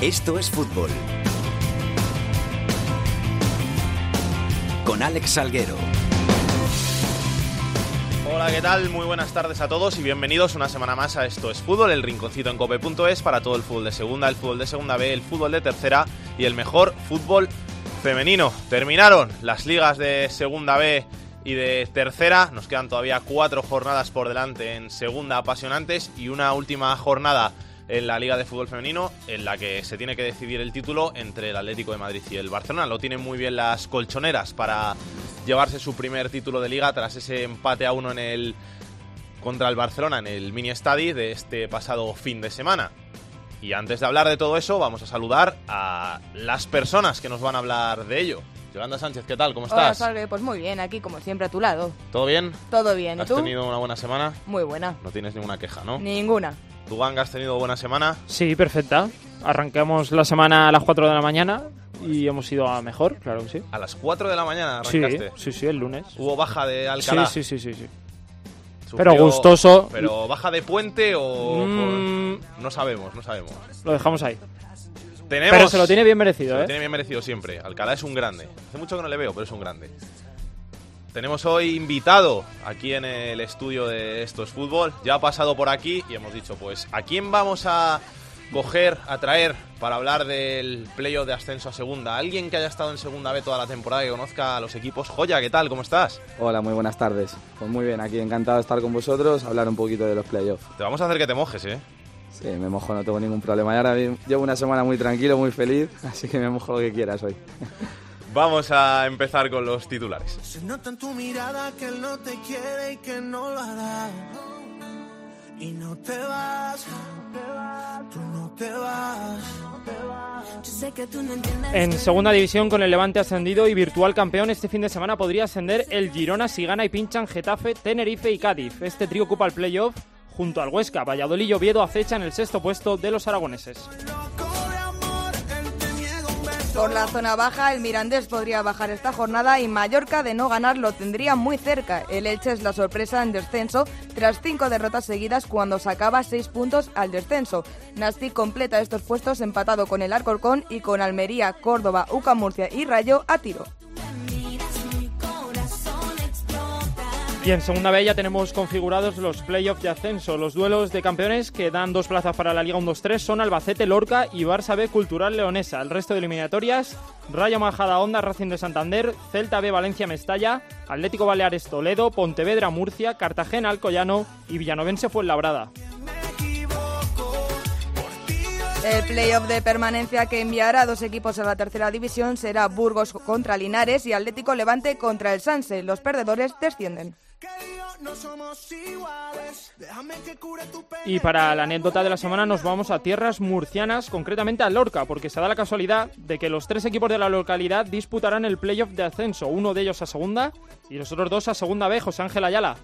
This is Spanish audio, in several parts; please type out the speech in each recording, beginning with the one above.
Esto es fútbol. Con Alex Salguero. Hola, ¿qué tal? Muy buenas tardes a todos y bienvenidos una semana más a Esto es Fútbol, el rinconcito en cope.es para todo el fútbol de segunda, el fútbol de segunda B, el fútbol de tercera y el mejor fútbol femenino. Terminaron las ligas de segunda B y de tercera. Nos quedan todavía cuatro jornadas por delante en segunda apasionantes y una última jornada en la Liga de Fútbol Femenino en la que se tiene que decidir el título entre el Atlético de Madrid y el Barcelona. Lo tienen muy bien las colchoneras para llevarse su primer título de liga tras ese empate a uno en el contra el Barcelona en el mini estadi de este pasado fin de semana. Y antes de hablar de todo eso, vamos a saludar a las personas que nos van a hablar de ello. Yolanda Sánchez, ¿qué tal? ¿Cómo Hola, estás? Salve, pues muy bien, aquí como siempre a tu lado. ¿Todo bien? Todo bien, ¿y ¿Has tú? tenido una buena semana? Muy buena. No tienes ninguna queja, ¿no? Ninguna. ¿Tú, Ganga, has tenido buena semana? Sí, perfecta. Arrancamos la semana a las 4 de la mañana y hemos ido a mejor, claro que sí. A las 4 de la mañana Sí, arrancaste. sí, sí, el lunes. ¿Hubo baja de Sí, Alcalá? sí, sí, sí, sí. Sufrió- Pero gustoso. ¿Pero baja de puente o...? Mm. por- No sabemos, no sabemos. Lo dejamos ahí. Tenemos... Pero se lo tiene bien Se merecido, lo ¿eh? tiene bien merecido siempre. Alcalá es un grande. Hace mucho que no le veo, pero es un grande. Tenemos hoy invitado aquí en el estudio de Esto es Fútbol. Ya ha pasado por aquí y hemos dicho, pues, ¿a quién vamos a coger, a traer para hablar del playoff de ascenso a segunda? Alguien que haya estado en segunda B toda la temporada, que conozca a los equipos. Joya, ¿qué tal? ¿Cómo estás? Hola, muy buenas tardes. Pues muy bien, aquí encantado de estar con vosotros, hablar un poquito de los playoffs. Te vamos a hacer que te mojes, ¿eh? Sí, me mojo, no tengo ningún problema. Y ahora llevo una semana muy tranquilo, muy feliz, así que me mojo lo que quieras hoy. Vamos a empezar con los titulares. Se nota en tu mirada que él no te quiere y que no lo hará. Y no te vas, tú no te vas. En segunda división, con el Levante ascendido y virtual campeón, este fin de semana podría ascender el Girona si gana y pinchan Getafe, Tenerife y Cádiz. Este trío ocupa el playoff junto al Huesca. Valladolid y Oviedo acechan el sexto puesto de los aragoneses. Por la zona baja, el Mirandés podría bajar esta jornada y Mallorca, de no ganar, lo tendría muy cerca. El Elche es la sorpresa en descenso tras cinco derrotas seguidas cuando sacaba seis puntos al descenso. Nasti completa estos puestos empatado con el Alcorcón y con Almería, Córdoba, Uca Murcia y Rayo a tiro. Y en segunda B ya tenemos configurados los playoffs de ascenso. Los duelos de campeones que dan dos plazas para la Liga 1-2-3 son Albacete, Lorca y Barça B Cultural Leonesa. El resto de eliminatorias, Rayo Majada Onda, Racing de Santander, Celta B Valencia Mestalla, Atlético Baleares Toledo, Pontevedra Murcia, Cartagena Alcoyano y Villanovense Fuenlabrada. El playoff de permanencia que enviará a dos equipos a la tercera división será Burgos contra Linares y Atlético Levante contra el Sanse. Los perdedores descienden. Y para la anécdota de la semana nos vamos a tierras murcianas, concretamente a Lorca, porque se da la casualidad de que los tres equipos de la localidad disputarán el playoff de ascenso, uno de ellos a segunda y los otros dos a segunda B, José Ángel Ayala.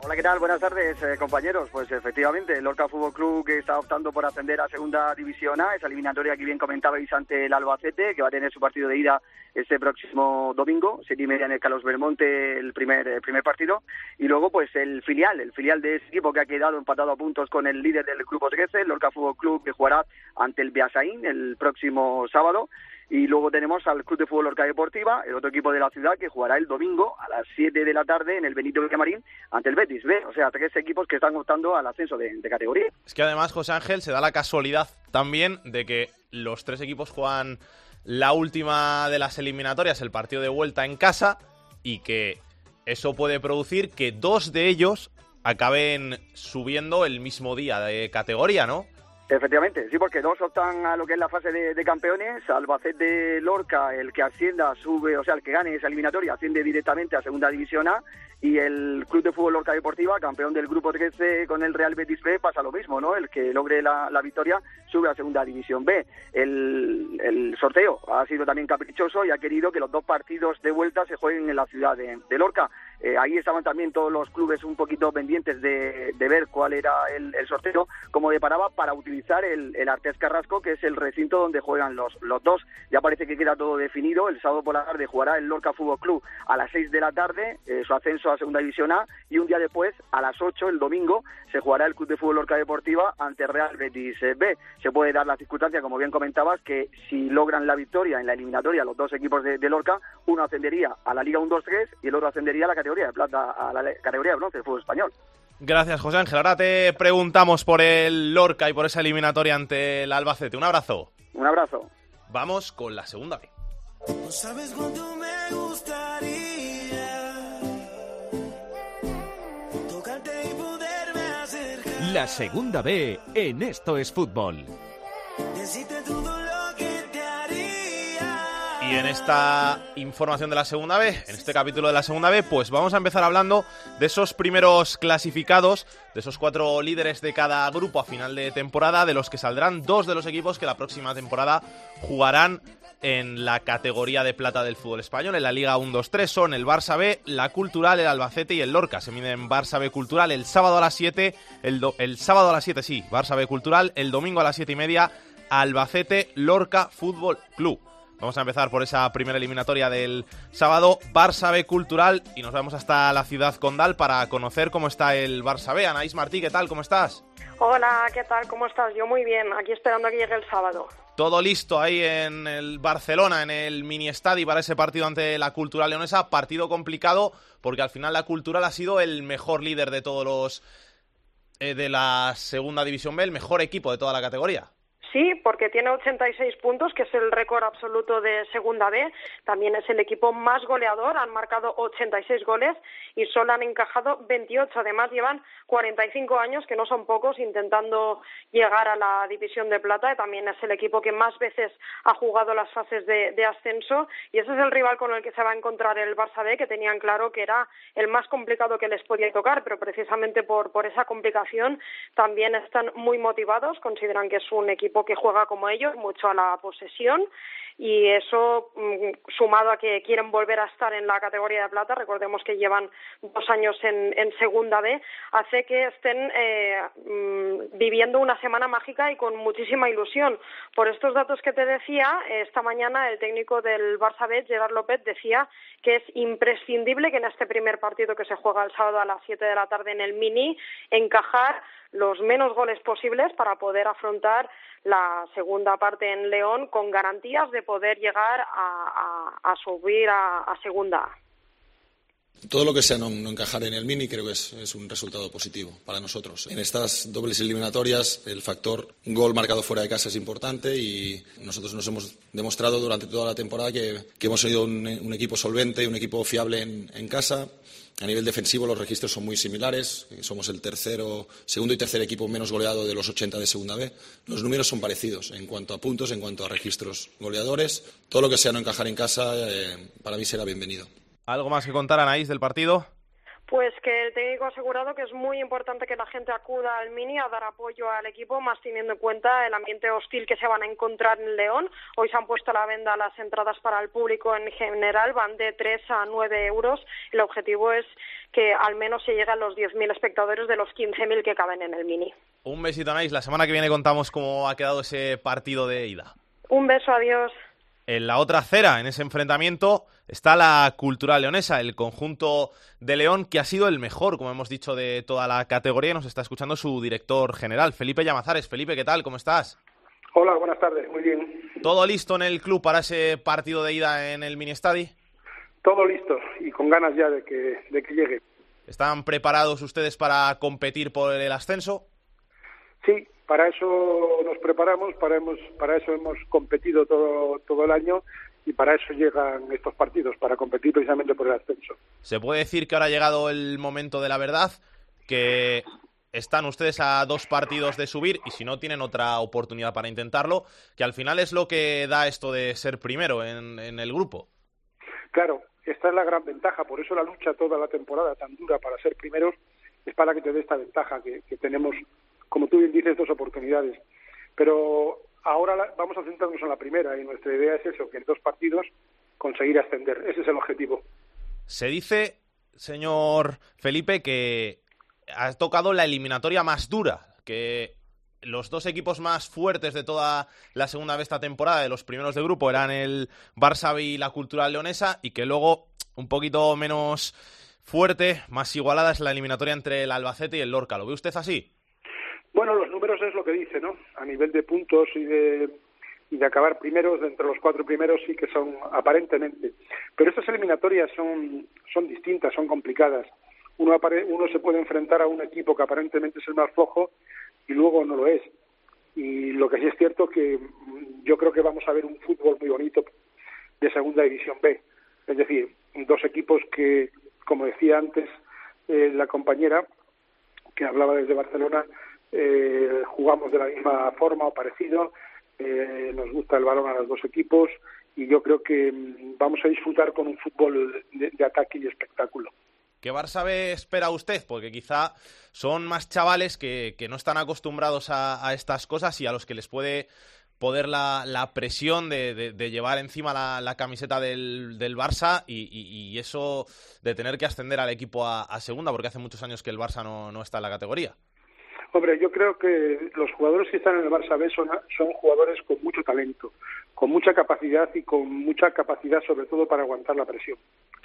Hola, ¿qué tal? Buenas tardes, eh, compañeros. Pues efectivamente, el Lorca Fútbol Club que está optando por ascender a Segunda División A, esa eliminatoria que bien comentabais ante el Albacete, que va a tener su partido de ida este próximo domingo, siete y media en el Carlos Belmonte, el primer, primer partido. Y luego, pues el filial, el filial de ese equipo que ha quedado empatado a puntos con el líder del Grupo 13, el Lorca Fútbol Club, que jugará ante el Beasaín el próximo sábado. Y luego tenemos al Club de Fútbol Lorca Deportiva, el otro equipo de la ciudad, que jugará el domingo a las 7 de la tarde en el Benito Villamarín ante el Betis B. O sea, tres equipos que están optando al ascenso de categoría. Es que además, José Ángel, se da la casualidad también de que los tres equipos juegan la última de las eliminatorias, el partido de vuelta en casa, y que eso puede producir que dos de ellos acaben subiendo el mismo día de categoría, ¿no? Efectivamente, sí, porque dos optan a lo que es la fase de, de campeones. Albacete Lorca, el que ascienda, sube, o sea, el que gane esa eliminatoria, asciende directamente a Segunda División A. Y el Club de Fútbol Lorca Deportiva, campeón del Grupo 13 con el Real Betis B, pasa lo mismo, ¿no? El que logre la, la victoria sube a Segunda División B. El, el sorteo ha sido también caprichoso y ha querido que los dos partidos de vuelta se jueguen en la ciudad de, de Lorca. Eh, ahí estaban también todos los clubes un poquito pendientes de, ver cuál era el, sorteo, como deparaba para utilizar el, el Artes Carrasco, que es el recinto donde juegan los, dos. Ya parece que queda todo definido. El sábado por la tarde jugará el Lorca Fútbol Club a las 6 de la tarde, eh, su ascenso a Segunda División A, y un día después, a las 8, el domingo, se jugará el Club de Fútbol Lorca Deportiva ante Real Betis B. Se puede dar la circunstancia, como bien comentabas, que si logran la victoria en la eliminatoria los dos equipos de, de Lorca, uno ascendería a la Liga 1-2-3 y el otro ascendería a la categoría de plata, a la categoría de bronce del fútbol español. Gracias, José Ángel. Ahora te preguntamos por el Lorca y por esa eliminatoria ante el Albacete. Un abrazo. Un abrazo. Vamos con la segunda B. No sabes cuánto me gustaría tocarte y poderme acercar. La segunda B en Esto es Fútbol. Todo Y en esta información de la segunda B, en este capítulo de la segunda B, pues vamos a empezar hablando de esos primeros clasificados, de esos cuatro líderes de cada grupo a final de temporada, de los que saldrán dos de los equipos que la próxima temporada jugarán en la categoría de plata del fútbol español. En la Liga 1-2-3 son el Barça B, la Cultural, el Albacete y el Lorca. Se miden Barça B Cultural el sábado a las 7, el, do- el sábado a las 7 sí, Barça B Cultural, el domingo a las 7 y media, Albacete Lorca Fútbol Club. Vamos a empezar por esa primera eliminatoria del sábado, Barça B Cultural, y nos vamos hasta la ciudad condal para conocer cómo está el Barça B. Anaís Martí, ¿qué tal? ¿Cómo estás? Hola, ¿qué tal? ¿Cómo estás? Yo muy bien, aquí esperando a que llegue el sábado. Todo listo ahí en el Barcelona, en el mini estadio para ese partido ante la Cultural Leonesa. Partido complicado porque al final la Cultural ha sido el mejor líder de todos los eh, de la segunda división B, el mejor equipo de toda la categoría. Sí, porque tiene 86 puntos, que es el récord absoluto de Segunda B. También es el equipo más goleador, han marcado 86 goles y solo han encajado 28. Además, llevan 45 años, que no son pocos, intentando llegar a la división de plata. También es el equipo que más veces ha jugado las fases de, de ascenso. Y ese es el rival con el que se va a encontrar el Barça B, que tenían claro que era el más complicado que les podía tocar, pero precisamente por, por esa complicación también están muy motivados, consideran que es un equipo que juega como ellos, mucho a la posesión y eso mm, sumado a que quieren volver a estar en la categoría de plata, recordemos que llevan dos años en, en segunda B, hace que estén eh, mm, viviendo una semana mágica y con muchísima ilusión. Por estos datos que te decía, esta mañana el técnico del Barça B, Gerard López, decía que es imprescindible que en este primer partido que se juega el sábado a las 7 de la tarde en el Mini, encajar los menos goles posibles para poder afrontar la segunda parte en León con garantías de poder llegar a, subir a, segunda. Todo lo que sea no, encajar en el mini creo que es, un resultado positivo para nosotros. En estas dobles eliminatorias el factor gol marcado fuera de casa es importante y nosotros nos hemos demostrado durante toda la temporada que, que hemos sido un, equipo solvente y un equipo fiable en casa. A nivel defensivo los registros son muy similares. Somos el tercero, segundo y tercer equipo menos goleado de los 80 de segunda B. Los números son parecidos en cuanto a puntos, en cuanto a registros goleadores. Todo lo que sea no encajar en casa eh, para mí será bienvenido. ¿Algo más que contar, Anaís, del partido? Pues que el técnico ha asegurado que es muy importante que la gente acuda al Mini a dar apoyo al equipo, más teniendo en cuenta el ambiente hostil que se van a encontrar en León. Hoy se han puesto a la venda las entradas para el público en general, van de 3 a 9 euros. El objetivo es que al menos se llegue a los 10.000 espectadores de los 15.000 que caben en el Mini. Un besito, Anaís. La semana que viene contamos cómo ha quedado ese partido de ida. Un beso, adiós. En la otra acera, en ese enfrentamiento, está la Cultural Leonesa, el conjunto de León que ha sido el mejor, como hemos dicho, de toda la categoría. Nos está escuchando su director general, Felipe Llamazares. Felipe, ¿qué tal? ¿Cómo estás? Hola, buenas tardes, muy bien. ¿Todo listo en el club para ese partido de ida en el mini estadi? Todo listo y con ganas ya de que, de que llegue. ¿Están preparados ustedes para competir por el ascenso? Sí, para eso nos preparamos, para, hemos, para eso hemos competido todo, todo el año y para eso llegan estos partidos, para competir precisamente por el ascenso. Se puede decir que ahora ha llegado el momento de la verdad, que están ustedes a dos partidos de subir y si no tienen otra oportunidad para intentarlo, que al final es lo que da esto de ser primero en, en el grupo. Claro, esta es la gran ventaja, por eso la lucha toda la temporada tan dura para ser primeros es para que te dé esta ventaja que, que tenemos, como tú bien dices, dos oportunidades. Pero ahora vamos a centrarnos en la primera y nuestra idea es eso, que en dos partidos conseguir ascender. Ese es el objetivo. Se dice señor Felipe, que ha tocado la eliminatoria más dura, que los dos equipos más fuertes de toda la segunda vez esta temporada, de los primeros de grupo, eran el Barça y la Cultural Leonesa, y que luego, un poquito menos fuerte, más igualada, es la eliminatoria entre el Albacete y el Lorca. ¿Lo ve usted así? Bueno, los números es lo que dice, ¿no? A nivel de puntos y de, y de acabar primeros, de entre los cuatro primeros sí que son aparentemente. Pero estas eliminatorias son, son distintas, son complicadas. Uno, apare- uno se puede enfrentar a un equipo que aparentemente es el más flojo y luego no lo es. Y lo que sí es cierto que mm, yo creo que vamos a ver un fútbol muy bonito de segunda división B. Es decir, dos equipos que, como decía antes eh, la compañera que hablaba desde Barcelona, eh, jugamos de la misma forma o parecido, eh, nos gusta el balón a los dos equipos y yo creo que mm, vamos a disfrutar con un fútbol de, ataque y espectáculo. ¿Qué Barça B espera usted? Porque quizá son más chavales que, que no están acostumbrados a, estas cosas y a los que les puede poder la, presión de, llevar encima la, camiseta del, del Barça y eso de tener que ascender al equipo a, a segunda, porque hace muchos años que el Barça no, no está en la categoría. Hombre, yo creo que los jugadores que están en el Barça B son, jugadores con mucho talento, con mucha capacidad y con mucha capacidad sobre todo para aguantar la presión.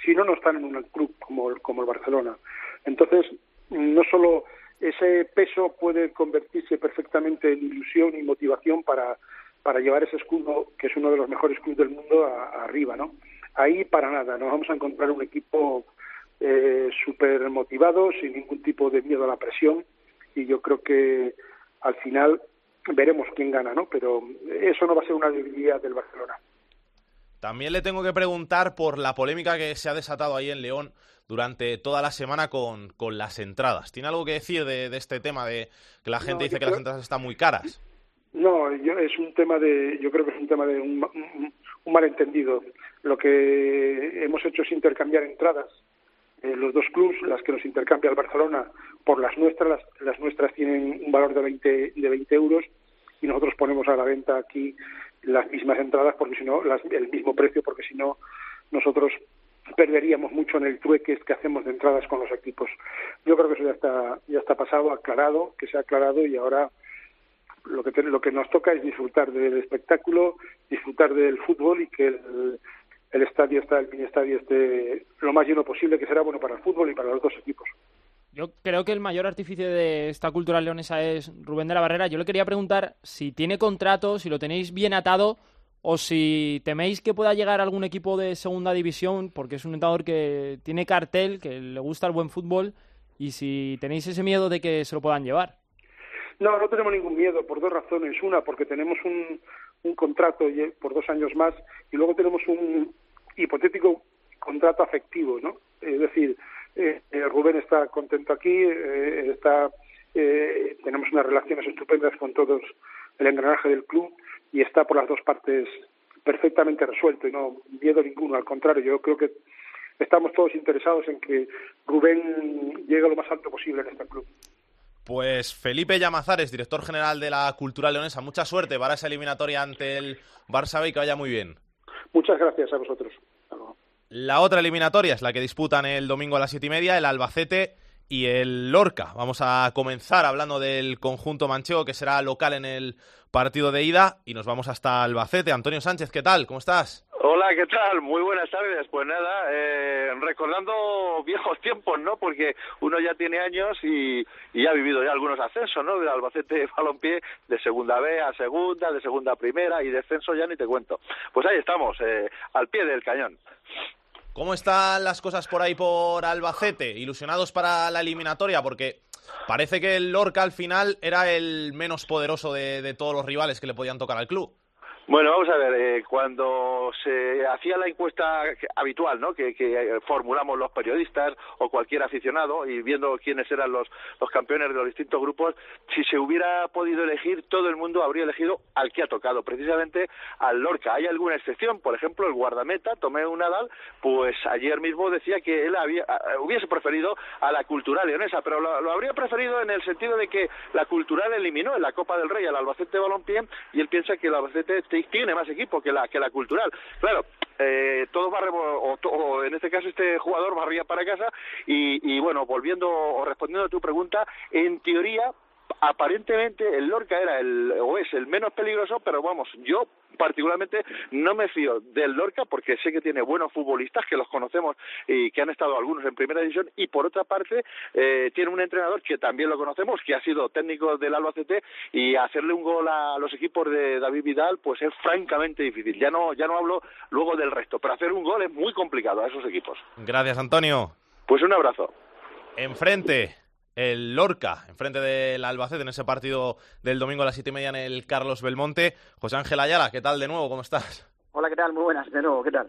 Si no, no están en un club como, el- Barcelona. Entonces, no solo ese peso puede convertirse perfectamente en ilusión y motivación para, para llevar ese escudo, que es uno de los mejores clubes del mundo, a arriba, ¿no? Ahí para nada, nos vamos a encontrar un equipo eh, súper motivado, sin ningún tipo de miedo a la presión, y yo creo que al final veremos quién gana, ¿no? Pero eso no va a ser una debilidad del Barcelona. También le tengo que preguntar por la polémica que se ha desatado ahí en León durante toda la semana con, con las entradas. ¿Tiene algo que decir de, de este tema de que la gente No, dice que las entradas están muy caras? No, yo, es un tema de, yo creo que es un tema de un, un- un malentendido. Lo que hemos hecho es intercambiar entradas. Eh, los dos clubs, las que nos intercambia el Barcelona por las nuestras, las, las nuestras tienen un valor de 20, de 20 euros y nosotros ponemos a la venta aquí las mismas entradas porque si no, el mismo precio, porque si no, nosotros perderíamos mucho en el trueque que hacemos de entradas con los equipos. Yo creo que eso ya está, ya está pasado, aclarado, que se ha aclarado y ahora lo que, lo que nos toca es disfrutar del espectáculo, disfrutar del fútbol y que el, el estadio está, el mini estadio esté lo más lleno posible, que será bueno para el fútbol y para los dos equipos. Yo creo que el mayor artífice de esta cultura leonesa es Rubén de la Barrera. Yo le quería preguntar si tiene contrato, si lo tenéis bien atado o si teméis que pueda llegar algún equipo de segunda división, porque es un entrenador que tiene cartel, que le gusta el buen fútbol, y si tenéis ese miedo de que se lo puedan llevar. No, no tenemos ningún miedo por dos razones. Una, porque tenemos un, un contrato y- por dos años más y luego tenemos un hipotético contrato afectivo, ¿no? Es decir, eh, eh, Rubén está contento aquí, eh, está, eh, tenemos unas relaciones estupendas con todos el engranaje del club y está por las dos partes perfectamente resuelto y no miedo ninguno. Al contrario, yo creo que estamos todos interesados en que Rubén llegue lo más alto posible en este club. Pues Felipe Llamazares, director general de la Cultura Leonesa, mucha suerte para esa eliminatoria ante el Barça B y que vaya muy bien. Muchas gracias a vosotros. La otra eliminatoria es la que disputan el domingo a las siete y media, el Albacete y el Lorca. Vamos a comenzar hablando del conjunto manchego que será local en el partido de ida y nos vamos hasta Albacete. Antonio Sánchez, ¿qué tal? ¿Cómo estás? Hola, ¿qué tal? Muy buenas tardes. Pues nada, eh, recordando viejos tiempos, ¿no? Porque uno ya tiene años y, ha vivido ya algunos ascensos, ¿no? Del Albacete Balompié de segunda B a segunda, de segunda a primera y descenso ya ni te cuento. Pues ahí estamos, eh, al pie del cañón. ¿Cómo están las cosas por ahí por Albacete? ¿Ilusionados para la eliminatoria? Porque parece que el Lorca al final era el menos poderoso de, de todos los rivales que le podían tocar al club. Bueno, vamos a ver, eh, cuando se hacía la encuesta habitual, ¿no? Que, que, eh, formulamos los periodistas o cualquier aficionado y viendo quiénes eran los, los campeones de los distintos grupos, si se hubiera podido elegir, todo el mundo habría elegido al que ha tocado, precisamente al Lorca. Hay alguna excepción, por ejemplo, el guardameta, Tomeu Nadal, pues ayer mismo decía que él había, hubiese preferido a la cultural leonesa, pero lo, lo habría preferido en el sentido de que la cultural eliminó en la Copa del Rey al Albacete Balompié y él piensa que el Albacete tiene más equipo que la, que la cultural. Claro, eh, todos barremos, o, o en este caso este jugador barría para casa, y, y bueno, volviendo o respondiendo a tu pregunta, en teoría, aparentemente el Lorca era el, o es el menos peligroso, pero vamos, yo particularmente no me fío del Lorca porque sé que tiene buenos futbolistas que los conocemos y que han estado algunos en primera división y por otra parte eh, tiene un entrenador que también lo conocemos que ha sido técnico del Albacete y hacerle un gol a los equipos de David Vidal pues es francamente difícil. Ya no ya no hablo luego del resto pero hacer un gol es muy complicado a esos equipos. Gracias, Antonio. pues un abrazo. Enfrente, el Lorca, enfrente del Albacete en ese partido del domingo a las siete y media en el Carlos Belmonte. José Ángel Ayala, ¿qué tal de nuevo? ¿Cómo estás? Hola, ¿qué tal? Muy buenas, de nuevo, ¿qué tal?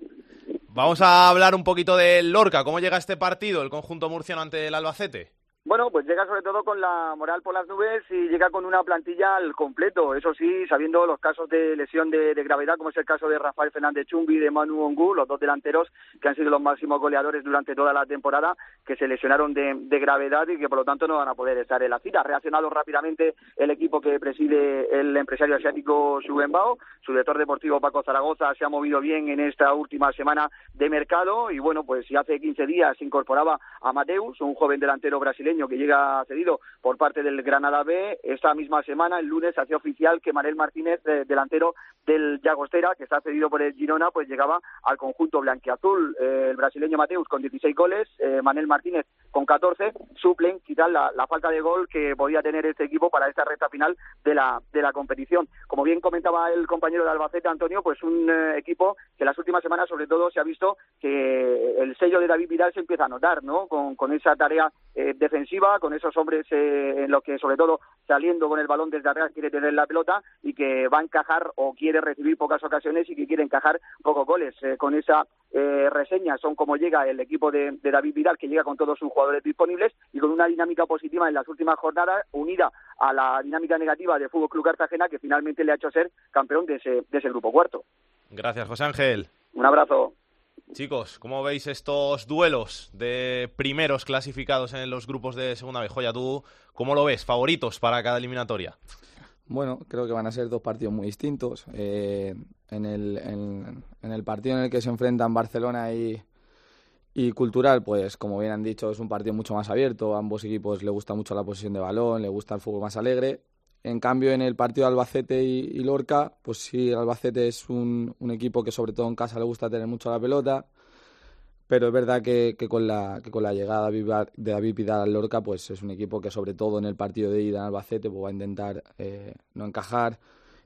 Vamos a hablar un poquito del Lorca. ¿Cómo llega este partido, el conjunto murciano ante el Albacete? Bueno, pues llega sobre todo con la moral por las nubes y llega con una plantilla al completo. Eso sí, sabiendo los casos de lesión de, gravedad, como es el caso de Rafael Fernández Chumbi y de Manu Ongu, los dos delanteros que han sido los máximos goleadores durante toda la temporada, que se lesionaron de, gravedad y que por lo tanto no van a poder estar en la cita. Reaccionado rápidamente el equipo que preside el empresario asiático Subenbao. Su director deportivo Paco Zaragoza se ha movido bien en esta última semana de mercado y bueno, pues si hace 15 días se incorporaba a Mateus, un joven delantero brasileño que llega cedido por parte del Granada B. Esta misma semana, el lunes, hacía oficial que Manel Martínez, eh, delantero del Llagostera, que está cedido por el Girona, pues llegaba al conjunto blanquiazul. Eh, el brasileño Mateus con 16 goles, eh, Manel Martínez con 14, suplen, quitan la, la falta de gol que podía tener este equipo para esta recta final de la, de la competición. Como bien comentaba el compañero de Albacete, Antonio, pues un eh, equipo que las últimas semanas, sobre todo, se ha visto que el sello de David Vidal se empieza a notar, ¿no? Con, con esa tarea eh, defensiva, con esos hombres eh, en los que, sobre todo, saliendo con el balón desde arriba, quiere tener la pelota y que va a encajar o quiere recibir pocas ocasiones y que quiere encajar pocos goles. Eh, con esa eh, reseña son como llega el equipo de, de David Vidal, que llega con todos sus jugadores disponibles y con una dinámica positiva en las últimas jornadas, unida a la dinámica negativa de Fútbol Club Cartagena, que finalmente le ha hecho ser campeón de ese, de ese grupo cuarto. Gracias, José Ángel. Un abrazo. Chicos, ¿cómo veis estos duelos de primeros clasificados en los grupos de Segunda B? Joya, ¿tú cómo lo ves? ¿Favoritos para cada eliminatoria? Bueno, creo que van a ser dos partidos muy distintos. Eh, en, el, partido en el que se enfrentan Barcelona y, y Cultural, pues como bien han dicho, es un partido mucho más abierto. A ambos equipos le gusta mucho la posesión de balón, le gusta el fútbol más alegre. En cambio, en el partido de Albacete y, Lorca, pues sí, Albacete es un, equipo que sobre todo en casa le gusta tener mucho la pelota, pero es verdad que, con, la, llegada de David- Vidal al Lorca, pues es un equipo que sobre todo en el partido de ida en Albacete pues va a intentar eh, no encajar.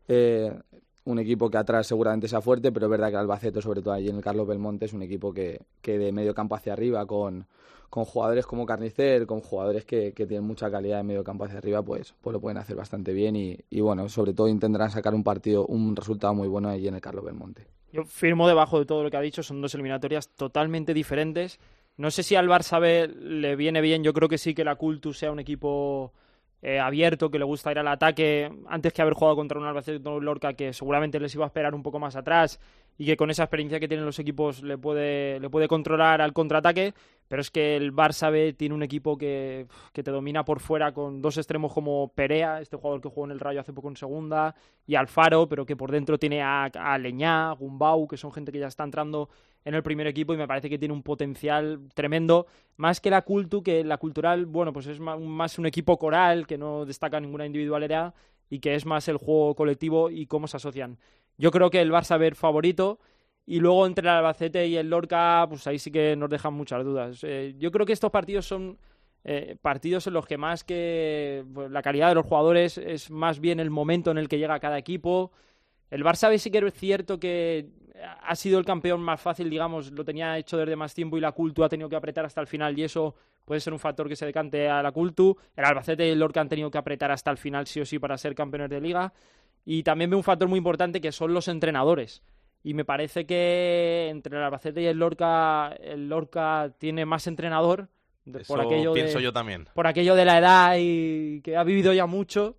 Eh, un equipo que atrás seguramente sea fuerte, pero es verdad que Albacete, sobre todo allí en el Carlos Belmonte, es un equipo que, que de medio campo hacia arriba, con, con jugadores como Carnicer, con jugadores que, que tienen mucha calidad de medio campo hacia arriba, pues, pues lo pueden hacer bastante bien y, y bueno, sobre todo intentarán sacar un partido, un resultado muy bueno allí en el Carlos Belmonte. Yo firmo debajo de todo lo que ha dicho, son dos eliminatorias totalmente diferentes. No sé si al Barça le viene bien, yo creo que sí que la Cultus sea un equipo eh, abierto, que le gusta ir al ataque, antes que haber jugado contra un Albacete Lorca que seguramente les iba a esperar un poco más atrás y que con esa experiencia que tienen los equipos le puede, le puede controlar al contraataque, pero es que el Barça B tiene un equipo que, que te domina por fuera con dos extremos como Perea, este jugador que jugó en el Rayo hace poco en segunda, y Alfaro, pero que por dentro tiene a, a Leñá, Gumbau, que son gente que ya está entrando en el primer equipo y me parece que tiene un potencial tremendo, más que la Cultu, que la Cultural, bueno, pues es más un equipo coral, que no destaca ninguna individualidad y que es más el juego colectivo y cómo se asocian. Yo creo que el Barça ver favorito y luego entre el Albacete y el Lorca, pues ahí sí que nos dejan muchas dudas. Eh, yo creo que estos partidos son eh, partidos en los que más que pues, la calidad de los jugadores es más bien el momento en el que llega cada equipo. El Barça B sí que es cierto que ha sido el campeón más fácil, digamos, lo tenía hecho desde más tiempo y la Cultu ha tenido que apretar hasta el final y eso puede ser un factor que se decante a la Cultu. El Albacete y el Lorca han tenido que apretar hasta el final sí o sí para ser campeones de liga. Y también veo un factor muy importante que son los entrenadores. Y me parece que entre el Albacete y el Lorca, el Lorca tiene más entrenador. de- por Eso aquello de- pienso yo también. por aquello de la edad y que ha vivido ya mucho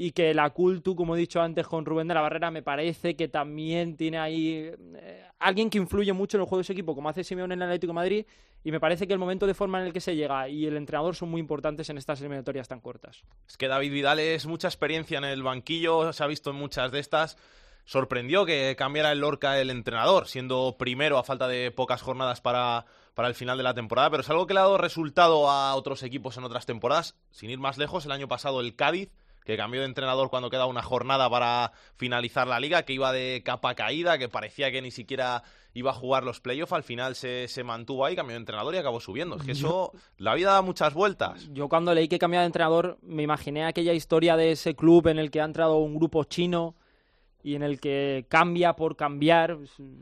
y que la Cultu, como he dicho antes con Rubén de la Barrera, me parece que también tiene ahí eh, alguien que influye mucho en el juego de su equipo, como hace Simeone en el Atlético Madrid, y me parece que el momento de forma en el que se llega y el entrenador son muy importantes en estas eliminatorias tan cortas. Es que David Vidal es mucha experiencia en el banquillo, se ha visto en muchas de estas. sorprendió que cambiara el Lorca el entrenador, siendo primero a falta de pocas jornadas para, para el final de la temporada, pero es algo que le ha dado resultado a otros equipos en otras temporadas. Sin ir más lejos, el año pasado el Cádiz, que cambió de entrenador cuando queda una jornada para finalizar la liga, que iba de capa caída, que parecía que ni siquiera iba a jugar los playoffs, al final se, se mantuvo ahí, cambió de entrenador y acabó subiendo. Es que eso, la vida da muchas vueltas. Yo cuando leí que cambiaba de entrenador me imaginé aquella historia de ese club en el que ha entrado un grupo chino y en el que cambia por cambiar,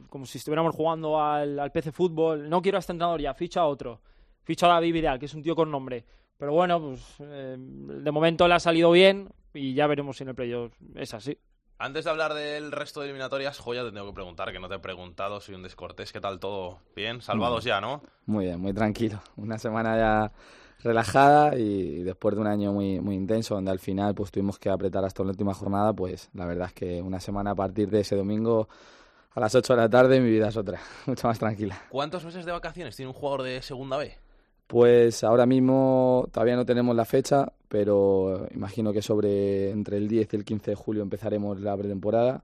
como si estuviéramos jugando al, al PC Fútbol. No quiero a este entrenador ya, ficha a otro. Ficha a David Vidal, que es un tío con nombre. Pero bueno, pues eh, de momento le ha salido bien y ya veremos si en el playoff es así. Antes de hablar del resto de eliminatorias, Joya, te tengo que preguntar, que no te he preguntado, soy un descortés, ¿qué tal todo? ¿Bien? ¿Salvados ya, no? Muy bien, muy tranquilo. Una semana ya relajada y después de un año muy, muy intenso, donde al final pues tuvimos que apretar hasta la última jornada, pues la verdad es que una semana a partir de ese domingo a las 8 de la tarde mi vida es otra, mucho más tranquila. ¿Cuántos meses de vacaciones tiene un jugador de segunda B? Pues ahora mismo todavía no tenemos la fecha, pero imagino que sobre entre el 10 y el 15 de julio empezaremos la pretemporada.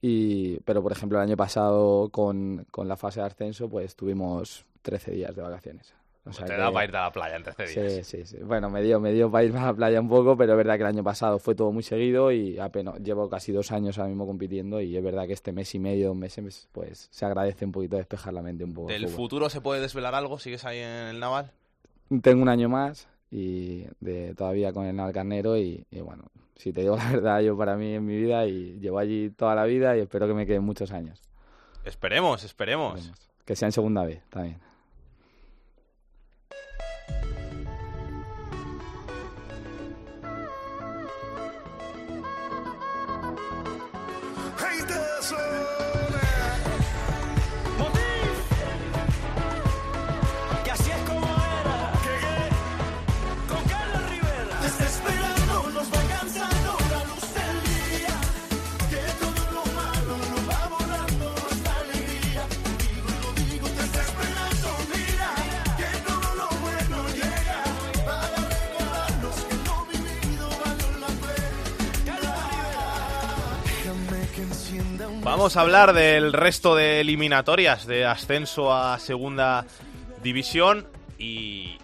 Y, pero por ejemplo el año pasado con, con la fase de ascenso pues tuvimos 13 días de vacaciones. O sea te que- da para irte a la playa en 13 días. Sí, sí, sí. Bueno, me dio, me dio para irme a la playa un poco, pero es verdad que el año pasado fue todo muy seguido y apenas llevo casi dos años ahora mismo compitiendo y es verdad que este mes y medio, dos meses, pues se agradece un poquito despejar la mente un poco. ¿Del futuro se puede desvelar algo? ¿Sigues ahí en el Naval? Tengo un año más y de, todavía con el Navalcarnero y, y bueno, si te digo la verdad, yo para mí en mi vida y llevo allí toda la vida y espero que me queden muchos años. Esperemos, esperemos. Que sea en segunda vez también. Vamos a hablar del resto de eliminatorias de ascenso a segunda división y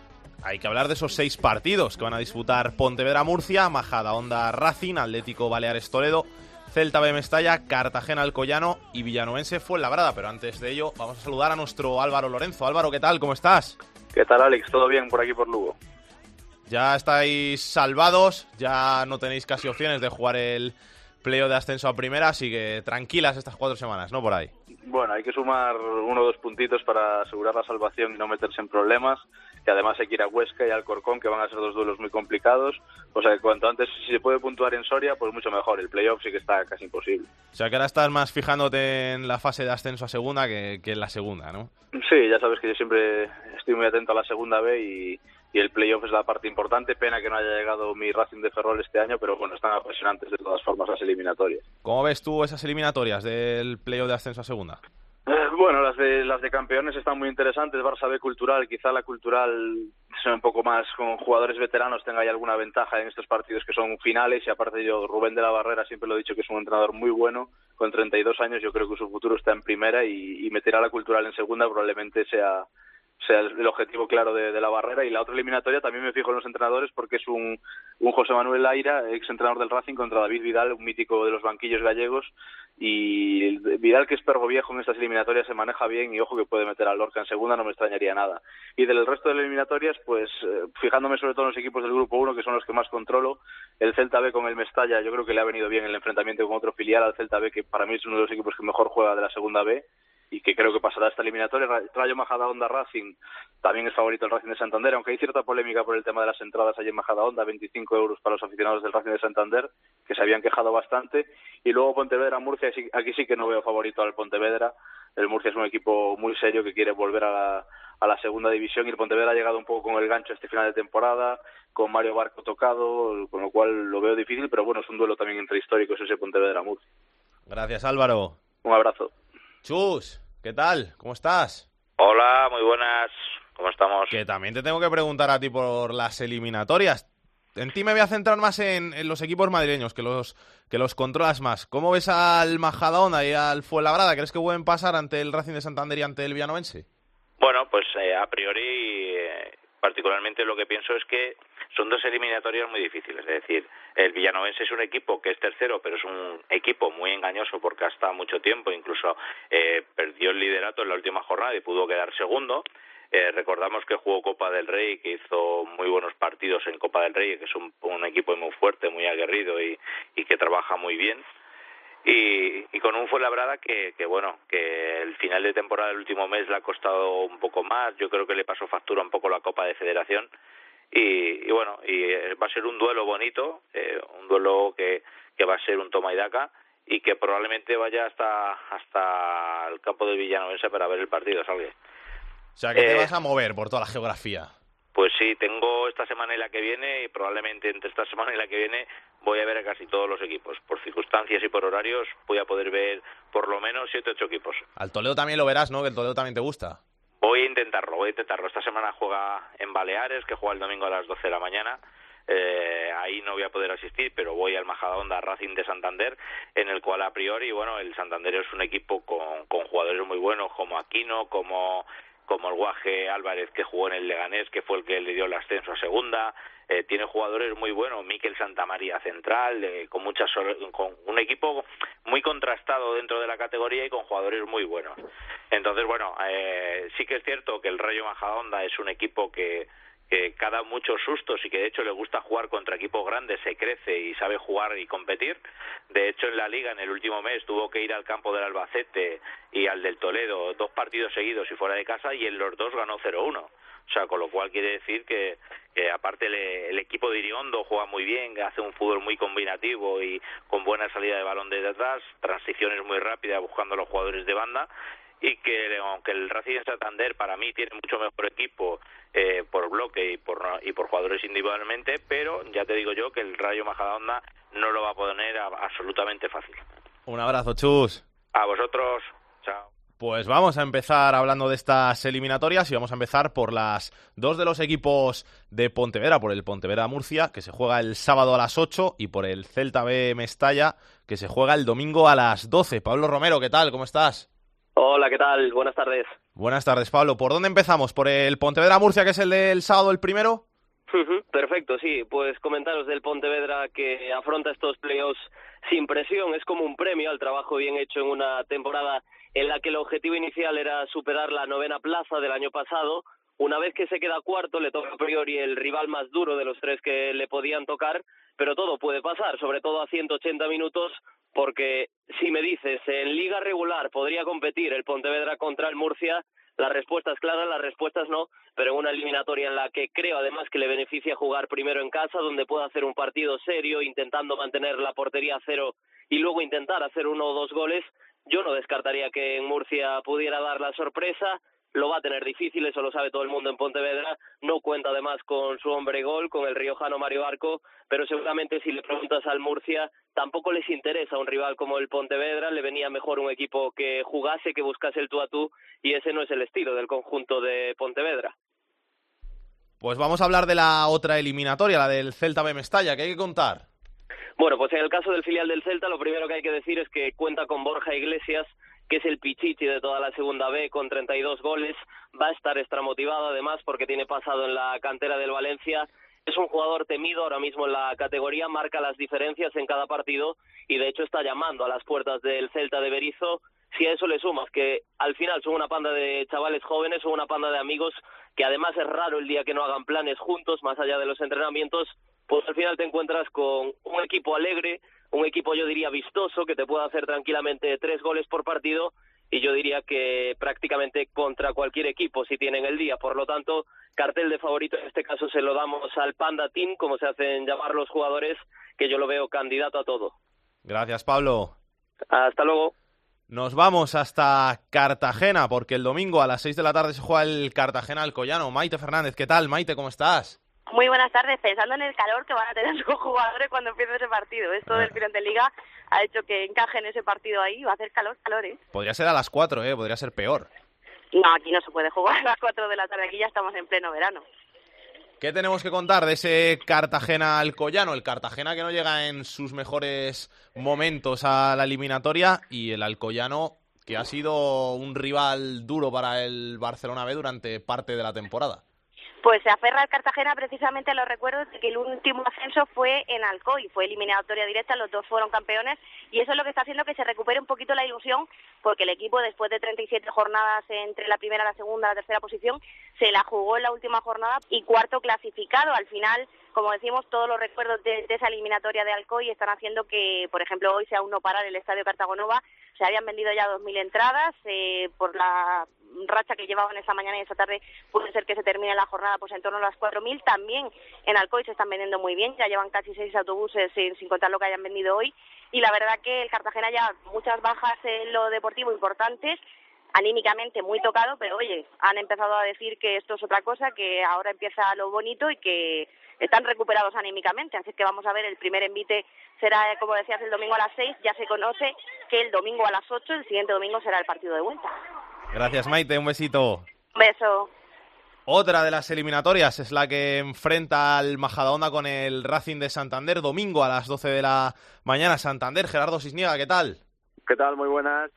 hay que hablar de esos seis partidos que van a disputar Pontevedra Murcia, Majada Onda Racing, Atlético Baleares Toledo, Celta B Mestalla, Cartagena Alcoyano y Villanovense Fuenlabrada. Pero antes de ello, vamos a saludar a nuestro Álvaro Lorenzo. Álvaro, ¿qué tal? ¿Cómo estás? ¿Qué tal, Alex? ¿Todo bien por aquí por Lugo? Ya estáis salvados, ya no tenéis casi opciones de jugar el pleo de ascenso a primera, así que tranquilas estas cuatro semanas, ¿no? Por ahí. Bueno, hay que sumar uno o dos puntitos para asegurar la salvación y no meterse en problemas. Que además hay que ir a Huesca y al Corcón, que van a ser dos duelos muy complicados. O sea, que cuanto antes, si se puede puntuar en Soria, pues mucho mejor. El playoff sí que está casi imposible. O sea que ahora estás más fijándote en la fase de ascenso a segunda que, que en la segunda, ¿no? Sí, ya sabes que yo siempre estoy muy atento a la segunda B y, y el playoff es la parte importante. Pena que no haya llegado mi Racing de Ferrol este año, pero bueno, están apasionantes de todas formas las eliminatorias. ¿Cómo ves tú esas eliminatorias del playoff de ascenso a segunda? Eh, Bueno, las de las de campeones están muy interesantes. Barça B cultural, quizá la cultural sea un poco más con jugadores veteranos tenga ahí alguna ventaja en estos partidos que son finales y aparte yo Rubén de la Barrera siempre lo he dicho que es un entrenador muy bueno con 32 años yo creo que su futuro está en primera y, y meter a la cultural en segunda probablemente sea sea el objetivo claro de, la barrera. Y la otra eliminatoria también me fijo en los entrenadores porque es un, José Manuel Aira, ex entrenador del Racing contra David Vidal, un mítico de los banquillos gallegos. Y Vidal que es perro viejo en estas eliminatorias se maneja bien y ojo que puede meter al Lorca. En segunda no me extrañaría nada. Y del resto de las eliminatorias pues eh, fijándome sobre todo en los equipos del grupo 1 que son los que más controlo el Celta B con el Mestalla yo creo que le ha venido bien el enfrentamiento con otro filial al Celta B que para mí es uno de los equipos que mejor juega de la segunda B y que creo que pasará esta eliminatoria. Ra- Rayo Majadahonda Racing también es favorito el Racing de Santander, aunque hay cierta polémica por el tema de las entradas allí en Majadahonda, 25 euros para los aficionados del Racing de Santander, que se habían quejado bastante. Y luego Pontevedra Murcia, aquí sí que no veo favorito al Pontevedra. El Murcia es un equipo muy serio que quiere volver a la, a la segunda división y el Pontevedra ha llegado un poco con el gancho este final de temporada, con Mario Barco tocado, con lo cual lo veo difícil, pero bueno, es un duelo también entre históricos ese Pontevedra Murcia. Gracias, Álvaro. Un abrazo. Chus, ¿qué tal? ¿Cómo estás? Hola, muy buenas. ¿Cómo estamos? Que también te tengo que preguntar a ti por las eliminatorias. en ti me voy a centrar más en, en los equipos madrileños, que los, que los controlas más. ¿Cómo ves al Majadahonda y al Fuenlabrada? ¿Crees que pueden pasar ante el Racing de Santander y ante el Villanovense? Bueno, pues eh, a priori, eh, particularmente lo que pienso es que son dos eliminatorias muy difíciles. Es decir, el Villanovense es un equipo que es tercero, pero es un equipo muy engañoso porque hasta mucho tiempo incluso eh, perdió el liderato en la última jornada y pudo quedar segundo. Eh, recordamos que jugó Copa del Rey, que hizo muy buenos partidos en Copa del Rey, que es un, un equipo muy fuerte, muy aguerrido y, que trabaja muy bien y, y con un Fuenlabrada que, que bueno que el final de temporada del último mes le ha costado un poco más yo creo que le pasó factura un poco la Copa de Federación y, y bueno y eh, va a ser un duelo bonito eh, un duelo que, que va a ser un toma y daca y que probablemente vaya hasta hasta el campo de Villanovense para ver el partido salve O sea, que te Eh, vas a mover por toda la geografía. pues sí, tengo esta semana y la que viene y probablemente entre esta semana y la que viene voy a ver a casi todos los equipos. Por circunstancias y por horarios voy a poder ver por lo menos siete ocho equipos. Al Toledo también lo verás, ¿no? Que el Toledo también te gusta. Voy a intentarlo, voy a intentarlo. Esta semana juega en Baleares, que juega el domingo a las 12 de la mañana. Eh, ahí no voy a poder asistir, pero voy al Majadahonda Racing de Santander, en el cual a priori, bueno, el Santander es un equipo con, con jugadores muy buenos como Aquino, como como el Guaje Álvarez que jugó en el Leganés, que fue el que le dio el ascenso a segunda, eh, tiene jugadores muy buenos, Miquel Santamaría central, eh, con muchas con un equipo muy contrastado dentro de la categoría y con jugadores muy buenos. Entonces, bueno, eh, sí que es cierto que el Rayo Majadahonda es un equipo que que cada muchos sustos y que de hecho le gusta jugar contra equipos grandes, se crece y sabe jugar y competir. De hecho, en la liga en el último mes tuvo que ir al campo del Albacete y al del Toledo dos partidos seguidos y fuera de casa y en los dos ganó 0-1. O sea, con lo cual quiere decir que, que aparte le- el equipo de Iriondo juega muy bien, hace un fútbol muy combinativo y con buena salida de balón desde atrás, transiciones muy rápidas buscando a los jugadores de banda y que aunque el Racing de Santander para mí tiene mucho mejor equipo eh, por bloque y por y por jugadores individualmente, pero ya te digo yo que el Rayo Majadahonda no lo va a poner a- absolutamente fácil. Un abrazo, Chus. A vosotros, chao. Pues vamos a empezar hablando de estas eliminatorias y vamos a empezar por las dos de los equipos de Pontevedra, por el Pontevedra Murcia, que se juega el sábado a las 8, y por el Celta B Mestalla, que se juega el domingo a las 12. Pablo Romero, ¿qué tal? ¿Cómo estás? Hola, ¿qué tal? Buenas tardes. Buenas tardes, Pablo. ¿Por dónde empezamos? ¿Por el Pontevedra Murcia, que es el del sábado el primero? Perfecto, sí. Pues comentaros del Pontevedra que afronta estos playoffs sin presión. Es como un premio al trabajo bien hecho en una temporada en la que el objetivo inicial era superar la novena plaza del año pasado. Una vez que se queda cuarto, le toca a priori el rival más duro de los tres que le podían tocar, pero todo puede pasar, sobre todo a 180 minutos, porque si me dices en liga regular podría competir el Pontevedra contra el Murcia, las respuestas claras, las respuestas no, pero en una eliminatoria en la que creo además que le beneficia jugar primero en casa, donde pueda hacer un partido serio, intentando mantener la portería a cero y luego intentar hacer uno o dos goles, yo no descartaría que en Murcia pudiera dar la sorpresa. Lo va a tener difícil, eso lo sabe todo el mundo en Pontevedra. No cuenta además con su hombre gol, con el riojano Mario Arco, pero seguramente si le preguntas al Murcia, tampoco les interesa un rival como el Pontevedra. Le venía mejor un equipo que jugase, que buscase el tú a tú, y ese no es el estilo del conjunto de Pontevedra. Pues vamos a hablar de la otra eliminatoria, la del Celta B Mestalla, que hay que contar. Bueno, pues en el caso del filial del Celta, lo primero que hay que decir es que cuenta con Borja Iglesias, que es el pichichi de toda la segunda B, con 32 goles. Va a estar extramotivado, además, porque tiene pasado en la cantera del Valencia. Es un jugador temido ahora mismo en la categoría, marca las diferencias en cada partido y, de hecho, está llamando a las puertas del Celta de Berizo. Si a eso le sumas que al final son una panda de chavales jóvenes, son una panda de amigos que además es raro el día que no hagan planes juntos, más allá de los entrenamientos, pues al final te encuentras con un equipo alegre, un equipo yo diría vistoso, que te puede hacer tranquilamente tres goles por partido y yo diría que prácticamente contra cualquier equipo si tienen el día. Por lo tanto, cartel de favorito en este caso se lo damos al Panda Team, como se hacen llamar los jugadores, que yo lo veo candidato a todo. Gracias, Pablo. Hasta luego. Nos vamos hasta Cartagena, porque el domingo a las 6 de la tarde se juega el Cartagena Alcoyano. Maite Fernández, ¿qué tal? Maite, ¿cómo estás? Muy buenas tardes. Pensando en el calor que van a tener sus jugadores cuando empiece ese partido. Esto del final de liga ha hecho que encajen ese partido ahí. Va a hacer calor, calor, ¿eh? Podría ser a las 4, ¿eh? Podría ser peor. No, aquí no se puede jugar a las 4 de la tarde. Aquí ya estamos en pleno verano. ¿Qué tenemos que contar de ese Cartagena Alcoyano? El Cartagena que no llega en sus mejores momentos a la eliminatoria y el Alcoyano que ha sido un rival duro para el Barcelona B durante parte de la temporada. Pues se aferra el Cartagena precisamente a los recuerdos de que el último ascenso fue en Alcoy, fue eliminatoria directa, los dos fueron campeones y eso es lo que está haciendo que se recupere un poquito la ilusión porque el equipo después de 37 jornadas entre la primera, la segunda, la tercera posición se la jugó en la última jornada y cuarto clasificado. Al final, como decimos, todos los recuerdos de, esa eliminatoria de Alcoy están haciendo que, por ejemplo, hoy sea un no parar el Estadio Cartagonova. Se habían vendido ya 2.000 entradas eh, por la racha que llevaban esta mañana y esta tarde puede ser que se termine la jornada pues en torno a las 4.000. También en Alcoy se están vendiendo muy bien, ya llevan casi seis autobuses sin, sin contar lo que hayan vendido hoy. Y la verdad que el Cartagena ya muchas bajas en lo deportivo importantes, anímicamente muy tocado, pero oye, han empezado a decir que esto es otra cosa, que ahora empieza lo bonito y que están recuperados anímicamente. Así que vamos a ver, el primer envite será, como decías, el domingo a las 6. Ya se conoce que el domingo a las 8, el siguiente domingo será el partido de vuelta. Gracias, Maite. Un besito. Un beso. Otra de las eliminatorias es la que enfrenta al Majadahonda con el Racing de Santander, domingo a las 12 de la mañana. Santander, Gerardo Cisniega, ¿qué tal? ¿Qué tal? Muy buenas.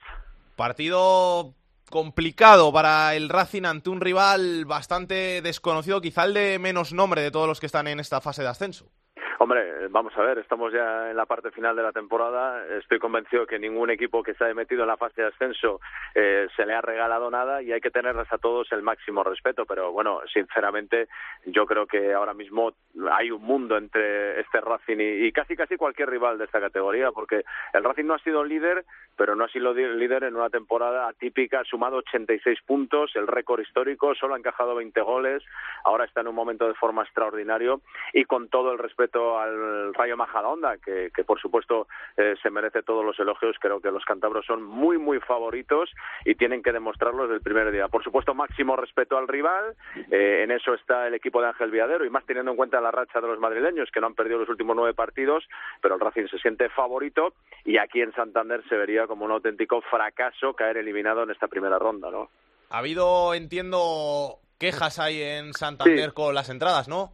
Partido complicado para el Racing ante un rival bastante desconocido, quizá el de menos nombre de todos los que están en esta fase de ascenso. Hombre, vamos a ver, estamos ya en la parte final de la temporada. Estoy convencido que ningún equipo que se haya metido en la fase de ascenso eh, se le ha regalado nada y hay que tenerles a todos el máximo respeto. Pero bueno, sinceramente, yo creo que ahora mismo hay un mundo entre este Racing y, y casi casi cualquier rival de esta categoría, porque el Racing no ha sido líder, pero no ha sido líder en una temporada atípica, ha sumado 86 puntos, el récord histórico, solo ha encajado 20 goles, ahora está en un momento de forma extraordinario y con todo el respeto al Rayo Majadahonda, que, que por supuesto eh, se merece todos los elogios, creo que los cántabros son muy muy favoritos y tienen que demostrarlo desde el primer día. Por supuesto, máximo respeto al rival, eh, en eso está el equipo de Ángel Viadero y más teniendo en cuenta la racha de los madrileños que no han perdido los últimos nueve partidos, pero el Racing se siente favorito y aquí en Santander se vería como un auténtico fracaso caer eliminado en esta primera ronda, ¿no? Ha habido, entiendo, quejas ahí en Santander Sí. con las entradas, ¿no?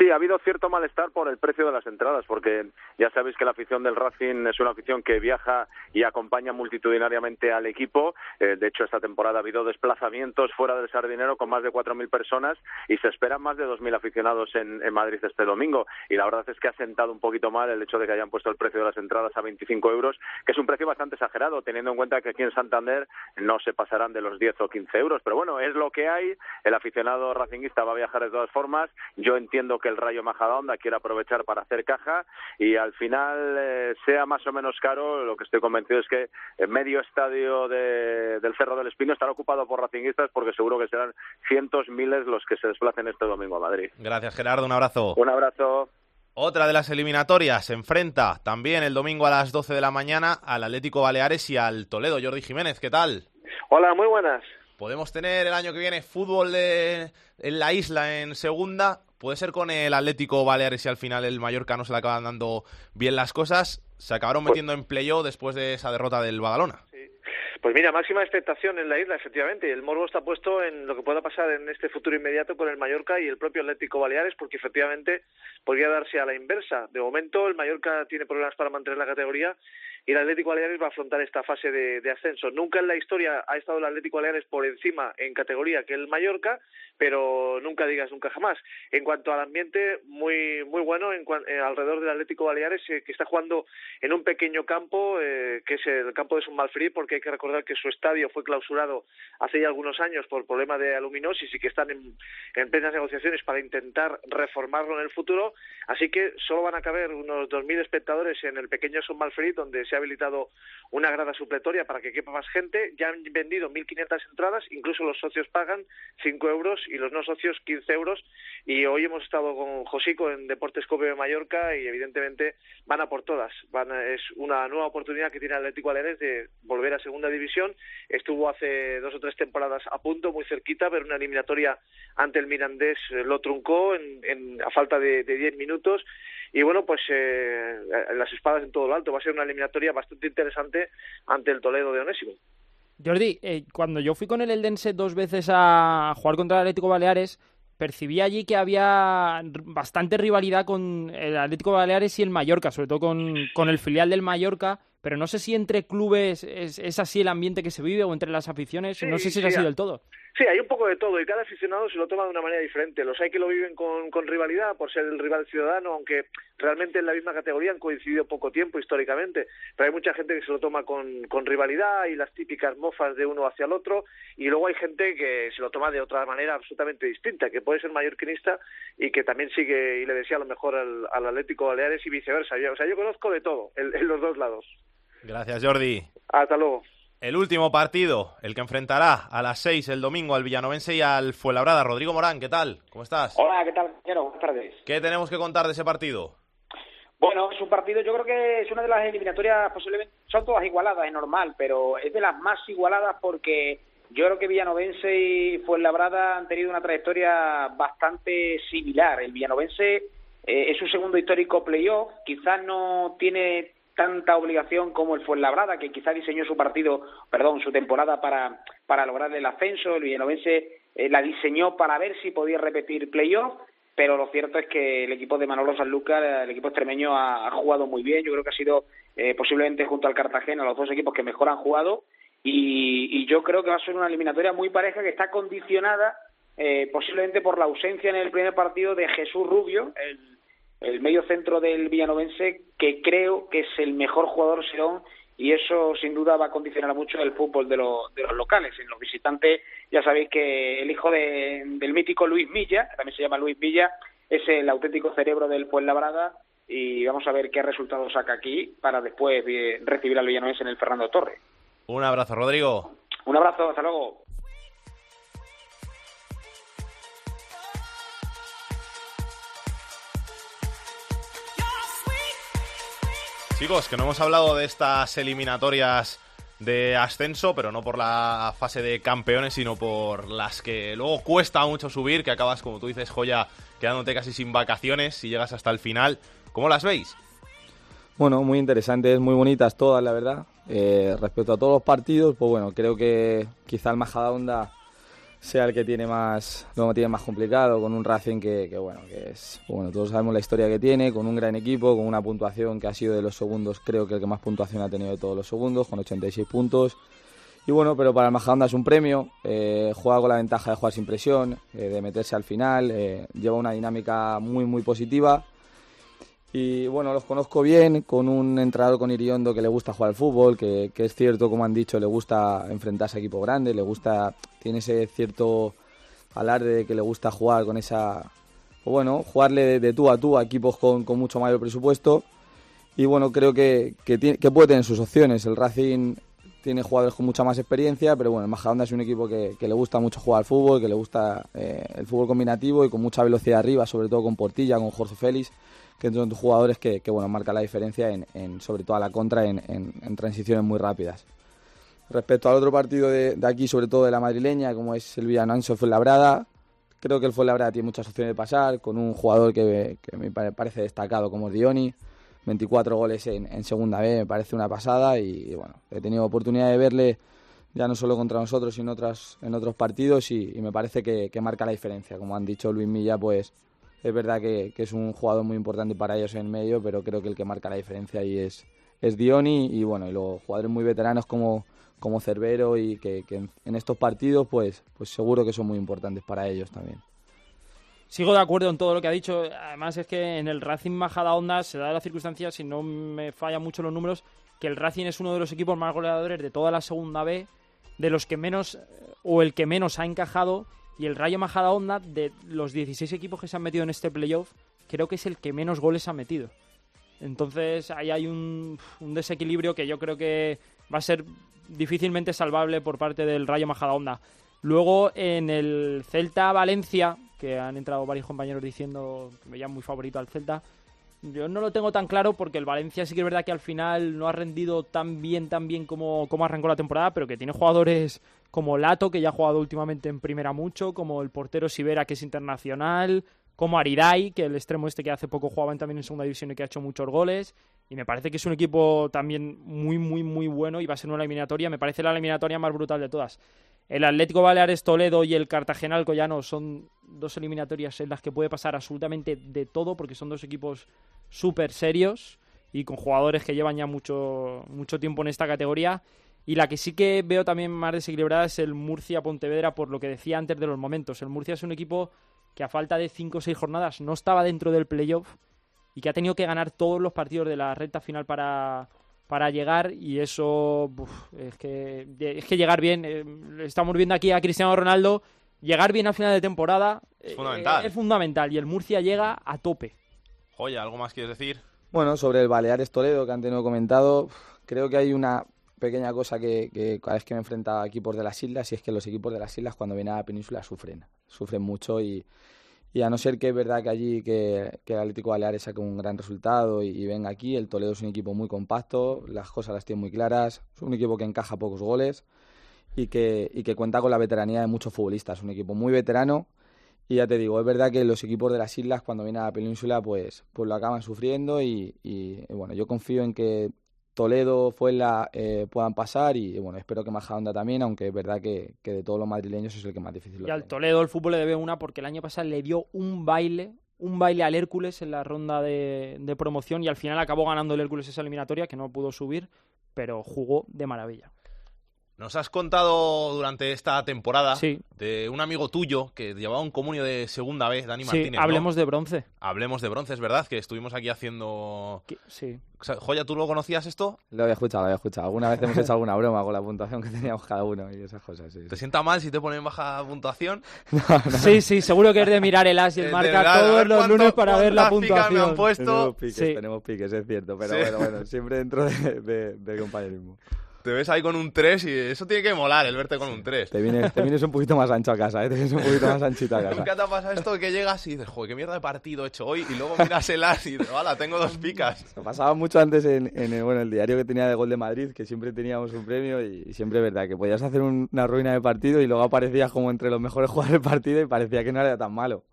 Sí, ha habido cierto malestar por el precio de las entradas, porque ya sabéis que la afición del Racing es una afición que viaja y acompaña multitudinariamente al equipo. Eh, de hecho, esta temporada ha habido desplazamientos fuera del Sardinero con más de 4.000 personas y se esperan más de 2.000 aficionados en, Madrid este domingo. Y la verdad es que ha sentado un poquito mal el hecho de que hayan puesto el precio de las entradas a 25 euros, que es un precio bastante exagerado, teniendo en cuenta que aquí en Santander no se pasarán de los 10 o 15 euros. Pero bueno, es lo que hay. El aficionado racinguista va a viajar de todas formas. Yo entiendo que el Rayo Majadahonda quiere aprovechar para hacer caja y al final eh, sea más o menos caro, lo que estoy convencido es que el medio estadio de- del Cerro del Espino estará ocupado por racinguistas porque seguro que serán cientos, miles los que se desplacen este domingo a Madrid. Gracias, Gerardo. Un abrazo. Un abrazo. Otra de las eliminatorias se enfrenta también el domingo a las 12 de la mañana al Atlético Baleares y al Toledo. Jordi Jiménez, ¿qué tal? Hola, muy buenas. ¿Podemos tener el año que viene fútbol de- en la isla en segunda? Puede ser con el Atlético Baleares y al final el Mallorca no se le acaban dando bien las cosas. Se acabaron metiendo en playoff después de esa derrota del Badalona. Pues mira, máxima expectación en la isla, efectivamente. El morbo está puesto en lo que pueda pasar en este futuro inmediato con el Mallorca y el propio Atlético Baleares, porque efectivamente podría darse a la inversa. De momento, el Mallorca tiene problemas para mantener la categoría y el Atlético Baleares va a afrontar esta fase de, ascenso. Nunca en la historia ha estado el Atlético Baleares por encima en categoría que el Mallorca, pero nunca digas nunca jamás. En cuanto al ambiente, muy muy bueno en cuan- eh, alrededor del Atlético Baleares, eh, que está jugando en un pequeño campo, eh, que es el campo de Sunmalfrí, porque hay que recordar que su estadio fue clausurado hace ya algunos años por problema de aluminosis y que están en, en plenas negociaciones para intentar reformarlo en el futuro. Así que solo van a caber unos 2.000 espectadores en el pequeño Sunmalfrí, donde se ha habilitado una grada supletoria para que quepa más gente. Ya han vendido 1.500 entradas, incluso los socios pagan 5 euros y los no socios 15 euros. Y hoy hemos estado con Josico en Deportes Cope de Mallorca y evidentemente van a por todas. Van a- es una nueva oportunidad que tiene Atlético Baleares de volver a segunda división. Estuvo hace dos o tres temporadas a punto, muy cerquita, pero una eliminatoria ante el Mirandés eh, lo truncó en, en- a falta de 10 minutos. Y bueno, pues eh, las espadas en todo lo alto. Va a ser una eliminatoria bastante interesante ante el Toledo de Onésimo. Jordi, eh, cuando yo fui con el Eldense dos veces a jugar contra el Atlético Baleares, percibí allí que había bastante rivalidad con el Atlético Baleares y el Mallorca, sobre todo con, con el filial del Mallorca, pero no sé si entre clubes es, es así el ambiente que se vive o entre las aficiones, no sé si es sí, así a- del todo. Sí, hay un poco de todo y cada aficionado se lo toma de una manera diferente. Los hay que lo viven con, con rivalidad por ser el rival ciudadano, aunque realmente en la misma categoría han coincidido poco tiempo históricamente. Pero hay mucha gente que se lo toma con, con rivalidad y las típicas mofas de uno hacia el otro. Y luego hay gente que se lo toma de otra manera absolutamente distinta, que puede ser mallorquinista y que también sigue y le desea lo mejor al, al Atlético Baleares y viceversa. Yo- O sea, yo conozco de todo en- en los dos lados. Gracias, Jordi. Hasta luego. El último partido, el que enfrentará a las 6 el domingo al Villanovense y al Fuenlabrada. Rodrigo Morán, ¿qué tal? ¿Cómo estás? Hola, ¿qué tal, compañero? Buenas tardes. ¿Qué tenemos que contar de ese partido? Bueno, es un partido, yo creo que es una de las eliminatorias posiblemente, son todas igualadas, es normal, pero es de las más igualadas porque yo creo que Villanovense y Fuenlabrada han tenido una trayectoria bastante similar. El Villanovense eh, es su segundo histórico playoff, quizás no tiene tanta obligación como el Fuenlabrada, que quizás diseñó su partido, perdón, su temporada para, para lograr el ascenso. El Villanovense eh, la diseñó para ver si podía repetir playoff pero lo cierto es que el equipo de Manolo Sanlúcar, el equipo extremeño, ha, ha jugado muy bien. Yo creo que ha sido eh, posiblemente junto al Cartagena los dos equipos que mejor han jugado y, y yo creo que va a ser una eliminatoria muy pareja que está condicionada eh, posiblemente por la ausencia en el primer partido de Jesús Rubio, el, el medio centro del Villanovense, que creo que es el mejor jugador serón y eso sin duda va a condicionar mucho el fútbol de, los de los locales. En los visitantes ya sabéis que el hijo de- del mítico Luis Milla, que también se llama Luis Milla, es el auténtico cerebro del Fuenlabrada y vamos a ver qué resultado saca aquí para después eh, recibir al Villanovense en el Fernando Torre. Un abrazo, Rodrigo. Un abrazo, hasta luego. Chicos, que no hemos hablado de estas eliminatorias de ascenso, pero no por la fase de campeones, sino por las que luego cuesta mucho subir, que acabas, como tú dices, joya, quedándote casi sin vacaciones si llegas hasta el final. ¿Cómo las veis? Bueno, muy interesantes, muy bonitas todas, la verdad. Eh, respecto a todos los partidos, pues bueno, creo que quizá el Majadahonda sea el que tiene más, lo tiene más complicado, con un Racing que, que, bueno, que es, bueno, todos sabemos la historia que tiene, con un gran equipo, con una puntuación que ha sido de los segundos, creo que el que más puntuación ha tenido de todos los segundos, con 86 puntos. Y bueno, pero para el Majadahonda es un premio, eh, juega con la ventaja de jugar sin presión, eh, de meterse al final, eh, lleva una dinámica muy, muy positiva. Y bueno, los conozco bien, con un entrenador con Iriondo que le gusta jugar al fútbol, que, que es cierto, como han dicho, le gusta enfrentarse a equipos grandes, le gusta, tiene ese cierto alarde de que le gusta jugar con esa, pues bueno, jugarle de, tú a tú a equipos con, con mucho mayor presupuesto. Y bueno, creo que, que, tiene- que puede tener sus opciones. El Racing tiene jugadores con mucha más experiencia, pero bueno, el Majadahonda es un equipo que, le gusta mucho jugar al fútbol, que le gusta eh, el fútbol combinativo y con mucha velocidad arriba, sobre todo con Portilla, con Jorge Félix, que son jugadores que, que bueno, marcan la diferencia en, sobre todo a la contra en, transiciones muy rápidas. Respecto al otro partido de, aquí, sobre todo de la madrileña, como es el Villananso Fuenlabrada, creo que el Fuenlabrada tiene muchas opciones de pasar, con un jugador que, me pare- parece destacado como es Dioni, 24 goles en, en segunda B, me parece una pasada y, bueno, he tenido oportunidad de verle ya no solo contra nosotros, sino otras, en otros partidos y, me parece que, que marca la diferencia. Como han dicho Luis Milla, pues es verdad que, que es un jugador muy importante para ellos en medio, pero creo que el que marca la diferencia ahí es, es Dioni y bueno, y los jugadores muy veteranos como, como Cervero y que, que en, en estos partidos pues, pues seguro que son muy importantes para ellos también. Sigo de acuerdo en todo lo que ha dicho. Además es que en el Racing Majadahonda se da la circunstancia, si no me falla mucho los números, que el Racing es uno de los equipos más goleadores de toda la segunda B, de los que menos o el que menos ha encajado y el Rayo Majadahonda de los 16 equipos que se han metido en este playoff, creo que es el que menos goles ha metido. Entonces ahí hay un, un desequilibrio que yo creo que va a ser difícilmente salvable por parte del Rayo Majadahonda. Luego en el Celta Valencia, que han entrado varios compañeros diciendo que veían muy favorito al Celta, yo no lo tengo tan claro porque el Valencia sí que es verdad que al final no ha rendido tan bien, tan bien como, como arrancó la temporada, pero que tiene jugadores como Lato, que ya ha jugado últimamente en primera mucho, como el portero Sivera, que es internacional, como Ariday, que el extremo este que hace poco jugaban también en segunda división y que ha hecho muchos goles. Y me parece que es un equipo también muy, muy, muy bueno y va a ser una eliminatoria, me parece la eliminatoria más brutal de todas. El Atlético Baleares Toledo y el Cartagena Alcoyano son dos eliminatorias en las que puede pasar absolutamente de todo porque son dos equipos súper serios y con jugadores que llevan ya mucho, mucho tiempo en esta categoría. Y la que sí que veo también más desequilibrada es el Murcia-Pontevedra, por lo que decía antes de los momentos. El Murcia es un equipo que a falta de 5 o 6 jornadas no estaba dentro del playoff y que ha tenido que ganar todos los partidos de la recta final para, para llegar y eso uf, es que es que llegar bien eh, estamos viendo aquí a Cristiano Ronaldo llegar bien a final de temporada Es eh, fundamental. es fundamental y el Murcia llega a tope Joya, ¿algo más quieres decir? Bueno, sobre el Baleares Toledo que han tenido comentado, creo que hay una pequeña cosa que, que cada vez que me enfrenta a equipos de las islas y es que los equipos de las islas cuando vienen a la península sufren, sufren mucho y, y a no ser que es verdad que allí que, que el Atlético Baleares saque un gran resultado y, venga aquí, el Toledo es un equipo muy compacto, las cosas las tiene muy claras, es un equipo que encaja pocos goles y que, y que cuenta con la veteranía de muchos futbolistas, un equipo muy veterano y ya te digo, es verdad que los equipos de las islas cuando vienen a la península pues, pues lo acaban sufriendo y bueno, yo confío en que Toledo, Fuenla eh, puedan pasar y bueno, espero que Majadahonda también, aunque es verdad que, que de todos los madrileños es el que más difícil lo y al. Toledo el fútbol le debe una porque el año pasado le dio un baile un baile al Hércules en la ronda de, de promoción y al final acabó ganando el Hércules esa eliminatoria que no pudo subir pero jugó de maravilla Nos has contado durante esta temporada Sí. de un amigo tuyo que llevaba un comunio de segunda vez, Dani sí, Martínez. ¿no? hablemos de bronce Hablemos de bronce, es verdad, que estuvimos aquí haciendo... sí O sea, Joya, ¿tú lo conocías esto? Lo había escuchado, lo había escuchado. Alguna vez hemos hecho alguna broma con la puntuación que teníamos cada uno y esas cosas. Sí, ¿Te sienta mal si te ponen baja puntuación? Sí, sí, seguro que es de mirar el as y el marca todos los cuánto- lunes para ver la picas me puntuación. han puesto. Tenemos piques, Sí. tenemos piques, es cierto, pero Sí. bueno, bueno, siempre dentro de, de- del compañerismo. Te ves ahí con un 3 y eso tiene que molar, el verte con un 3. Te vienes, te vienes un poquito más ancho a casa, ¿eh? te vienes un poquito más anchito a casa. ¿Nunca te ha pasado esto que llegas y dices, joder, qué mierda de partido he hecho hoy? Y luego miras el as y dices, hala, tengo dos picas. Me pasaba mucho antes en, en el, bueno, el diario que tenía de Gol de Madrid, que siempre teníamos un premio y, y siempre es verdad que podías hacer un- una ruina de partido y luego aparecías como entre los mejores jugadores del partido y parecía que no era tan malo.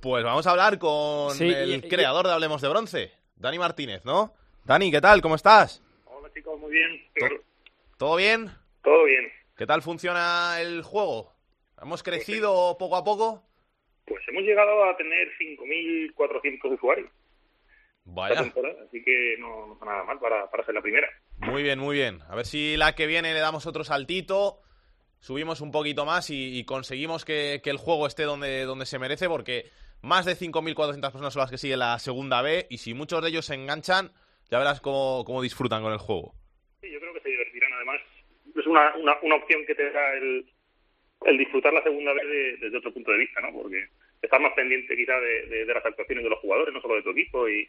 Pues vamos a hablar con Sí, el y- y- creador de Hablemos de Bronce, Dani Martínez, ¿no? Dani, ¿qué tal? ¿Cómo estás? Hola chicos, muy bien. ¿Todo bien? Todo bien. ¿Qué tal funciona el juego? ¿Hemos crecido poco a poco? Pues hemos llegado a tener 5.400 usuarios Vaya, así que no, no está nada mal para, para ser la primera. muy bien, muy bien. A ver si la que viene le damos otro saltito, subimos un poquito más y, y conseguimos que, que el juego esté donde, donde se merece, porque más de 5.400 personas son las que siguen la segunda B y si muchos de ellos se enganchan, ya verás cómo, cómo disfrutan con el juego. Sí, yo creo que se divertirán. Además, es una, una, una opción que te da el, el disfrutar la segunda vez de- desde otro punto de vista, ¿no? Porque estás más pendiente quizá de, de- de las actuaciones de los jugadores, no solo de tu equipo, y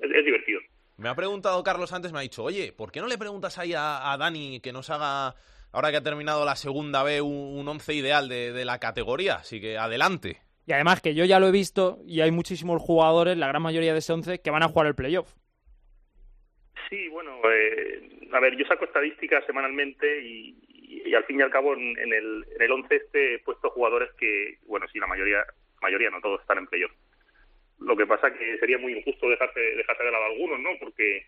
es, es divertido. Me ha preguntado Carlos antes, me ha dicho, oye, ¿por qué no le preguntas ahí a, a Dani que nos haga, ahora que ha terminado la segunda B, un, un once ideal de, de la categoría? Así que adelante. Y además que yo ya lo he visto y hay muchísimos jugadores, la gran mayoría de ese 11, que van a jugar el playoff. Sí, bueno, eh, a ver, yo saco estadísticas semanalmente y, al fin y al cabo en, en el, en el 11 este he puesto jugadores que, bueno, sí, la mayoría, mayoría no todos están en playoff. Lo que pasa que sería muy injusto dejarse, dejarse de lado algunos, ¿no? Porque,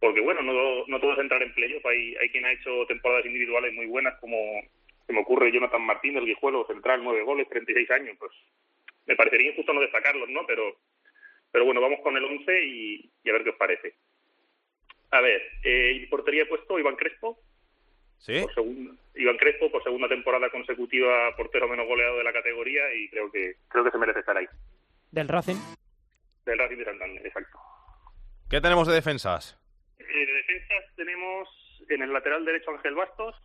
porque bueno, no, no todos entran en playoff. Hay, hay quien ha hecho temporadas individuales muy buenas, como se me ocurre Jonathan Martín del Guijuelo, central, nueve goles, 36 años, pues me parecería injusto no destacarlos, ¿no? Pero, pero bueno, vamos con el 11 y, y a ver qué os parece. A ver, eh, portería he puesto Iván Crespo. ¿Sí? Por segunda, Iván Crespo por segunda temporada consecutiva portero menos goleado de la categoría y creo que creo que se merece estar ahí. Del Racing. Del Racing de Santander, exacto. ¿Qué tenemos de defensas? Eh, de defensas tenemos en el lateral derecho Ángel Bastos,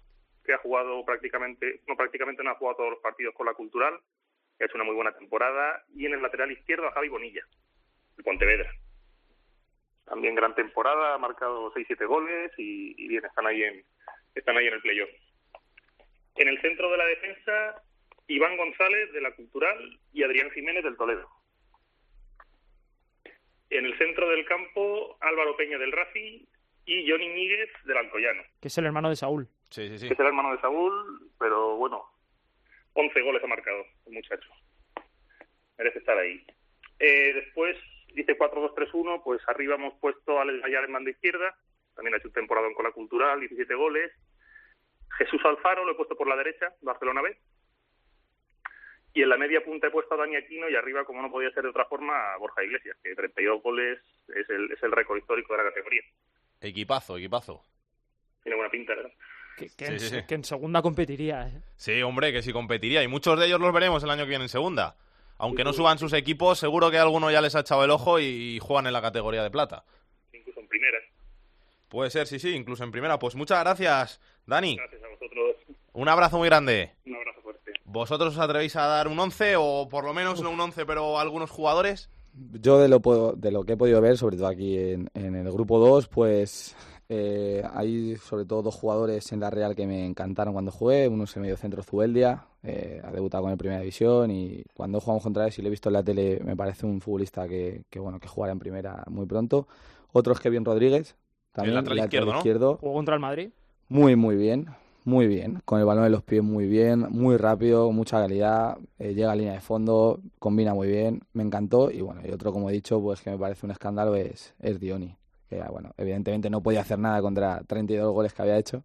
que ha jugado prácticamente, no prácticamente no ha jugado todos los partidos con la Cultural, que ha hecho una muy buena temporada, y en el lateral izquierdo a Javi Bonilla, el Pontevedra. También gran temporada, ha marcado 6-7 goles y, y bien, están ahí en están ahí en el playoff. En el centro de la defensa, Iván González de la Cultural y Adrián Jiménez del Toledo. En el centro del campo, Álvaro Peña del Racing y Johnny Míguez del Alcoyano. que es el hermano de Saúl. Sí, sí, sí. Que es el hermano de Saúl, pero bueno, 11 goles ha marcado el muchacho. Merece estar ahí. Eh, después, dice 4-2-3-1, pues arriba hemos puesto a Alex Gallar en banda izquierda. También ha hecho un temporada con la Cultural, 17 goles. Jesús Alfaro lo he puesto por la derecha, Barcelona B. Y en la media punta he puesto a Dani Aquino y arriba, como no podía ser de otra forma, a Borja Iglesias, que 32 goles es el, es el récord histórico de la categoría. Equipazo, equipazo. Tiene buena pinta, ¿verdad? Que, que Sí, en, sí, sí. que en segunda competiría, ¿eh? Sí, hombre, que sí competiría. Y muchos de ellos los veremos el año que viene en segunda. Aunque no suban sus equipos, seguro que alguno ya les ha echado el ojo y juegan en la categoría de plata. Incluso en primera. Puede ser, sí, sí, incluso en primera. Pues muchas gracias, Dani. Gracias a vosotros. Un abrazo muy grande. Un abrazo fuerte. ¿Vosotros os atrevéis a dar un 11 o por lo menos no un 11, pero algunos jugadores? Yo de lo, puedo- de lo que he podido ver, sobre todo aquí en, en el grupo 2, pues eh, hay sobre todo dos jugadores en la Real que me encantaron cuando jugué. Uno es el mediocentro Zubeldia, eh, ha debutado con el Primera División y cuando jugamos contra él, si lo he visto en la tele, me parece un futbolista que, que, bueno que jugará en Primera muy pronto. Otro es Kevin Rodríguez, también lateral izquierdo, ¿no? izquierdo. Jugó contra el Madrid. Muy, muy bien. Muy bien. Con el balón en los pies muy bien. Muy rápido, mucha calidad. eh, llega a línea de fondo, combina muy bien. Me encantó. Y bueno, y otro, como he dicho, pues que me parece un escándalo es, es Dioni. Que, bueno, evidentemente no podía hacer nada contra 32 goles que había hecho.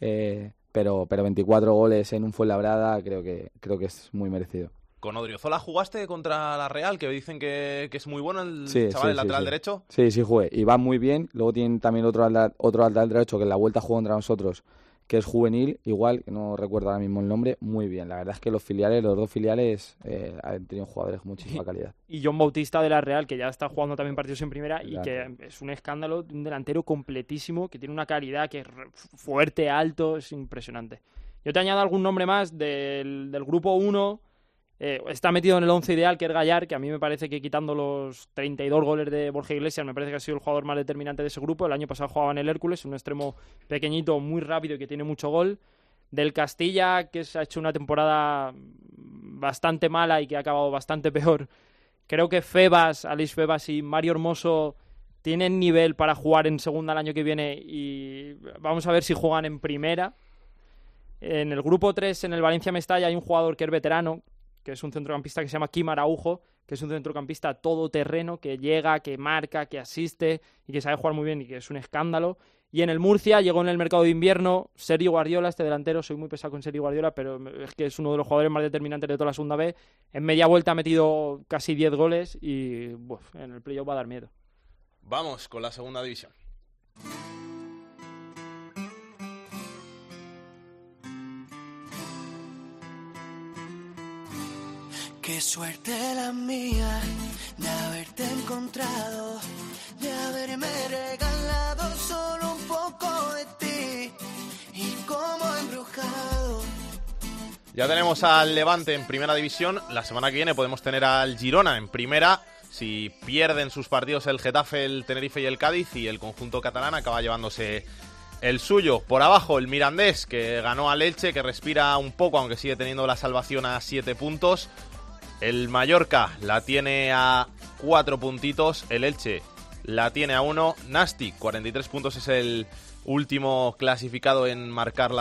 eh, pero, pero 24 goles en un Fuenlabrada creo que, creo que es muy merecido. ¿Con Odriozola jugaste contra la Real? Que dicen que, que es muy bueno el Sí, chaval, sí, el sí, lateral sí. derecho. Sí, sí jugué. Y va muy bien. Luego tienen también otro, otro lateral derecho que en la vuelta jugó contra nosotros, que es juvenil, igual, que no recuerdo ahora mismo el nombre, muy bien. La verdad es que los filiales, los dos filiales, eh, han tenido jugadores con muchísima calidad. Y John Bautista de la Real, que ya está jugando también partidos en primera y que es un escándalo, de un delantero completísimo, que tiene una calidad que es fuerte, alto, es impresionante. Yo te añado algún nombre más del, del grupo 1. Eh, está metido en el 11 ideal, que es Gallar, que a mí me parece que quitando los 32 goles de Borja Iglesias, me parece que ha sido el jugador más determinante de ese grupo. El año pasado jugaba en el Hércules, un extremo pequeñito, muy rápido y que tiene mucho gol. Del Castilla, que se ha hecho una temporada bastante mala y que ha acabado bastante peor. Creo que Febas, Alice Febas y Mario Hermoso tienen nivel para jugar en segunda el año que viene y vamos a ver si juegan en primera. En el grupo 3, en el Valencia Mestalla, hay un jugador que es veterano, que es un centrocampista que se llama Kim Araujo, que es un centrocampista todoterreno, que llega, que marca, que asiste y que sabe jugar muy bien y que es un escándalo. Y en el Murcia llegó en el mercado de invierno Sergio Guardiola, este delantero, soy muy pesado con Sergio Guardiola, pero es que es uno de los jugadores más determinantes de toda la segunda B. En media vuelta ha metido casi 10 goles y en el playoff va a dar miedo. Vamos con la segunda división. Qué suerte la mía de haberte encontrado, de haberme regalado solo un poco de ti y embrujado. Ya tenemos al Levante en primera división. La semana que viene podemos tener al Girona en primera. Si pierden sus partidos el Getafe, el Tenerife y el Cádiz, y el conjunto catalán acaba llevándose el suyo. Por abajo, el Mirandés, que ganó al Elche, que respira un poco, aunque sigue teniendo la salvación a siete puntos. El Mallorca la tiene a cuatro puntitos. El Elche la tiene a uno. Nasti, 43 puntos, es el último clasificado en marcar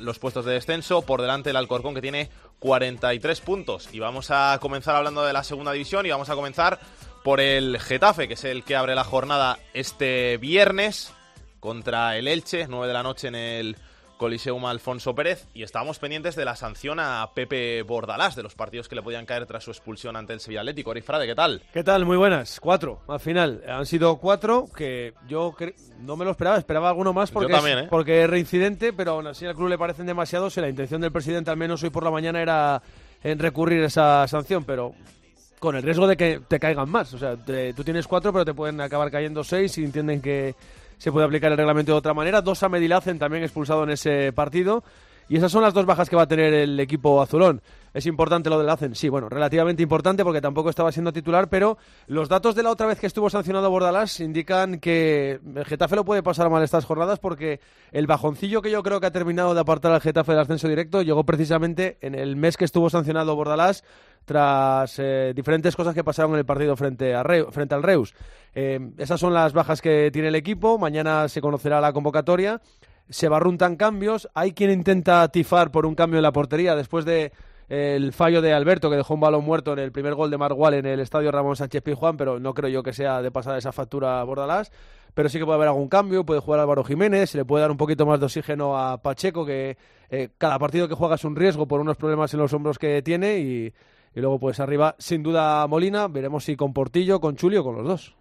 los puestos de descenso. Por delante el Alcorcón, que tiene 43 puntos. Y vamos a comenzar hablando de la segunda división y vamos a comenzar por el Getafe, que es el que abre la jornada este viernes contra el Elche, 9 de la noche en el Coliseum Alfonso Pérez. Y estábamos pendientes de la sanción a Pepe Bordalás, de los partidos que le podían caer tras su expulsión ante el Sevilla Atlético. Ori Frade, ¿qué tal? ¿Qué tal? Muy buenas. Cuatro, al final. Han sido cuatro que yo no me lo esperaba, esperaba alguno más porque, también, es, ¿eh? porque es reincidente, pero aún así al club le parecen demasiados y la intención del presidente, al menos hoy por la mañana, era en recurrir esa sanción, pero con el riesgo de que te caigan más. O sea, te- tú tienes cuatro, pero te pueden acabar cayendo seis y entienden que se puede aplicar el reglamento de otra manera. Dos a Medilacen también expulsado en ese partido. Y esas son las dos bajas que va a tener el equipo azulón. ¿Es importante lo del Hacen? Sí, bueno, relativamente importante porque tampoco estaba siendo titular, pero los datos de la otra vez que estuvo sancionado Bordalás indican que el Getafe lo puede pasar mal estas jornadas porque el bajoncillo que yo creo que ha terminado de apartar al Getafe del ascenso directo llegó precisamente en el mes que estuvo sancionado Bordalás tras eh, diferentes cosas que pasaron en el partido frente, a frente al Reus. Eh, esas son las bajas que tiene el equipo. Mañana se conocerá la convocatoria. Se barruntan cambios. Hay quien intenta tifar por un cambio en la portería después de el fallo de Alberto, que dejó un balón muerto en el primer gol de Margual en el estadio Ramón Sánchez Pizjuán, pero no creo yo que sea de pasar esa factura Bordalás. Pero sí que puede haber algún cambio, puede jugar Álvaro Jiménez, se le puede dar un poquito más de oxígeno a Pacheco, que eh, cada partido que juega es un riesgo por unos problemas en los hombros que tiene. Y, y luego, pues arriba, sin duda, Molina, veremos si con Portillo, con Chulio con los dos.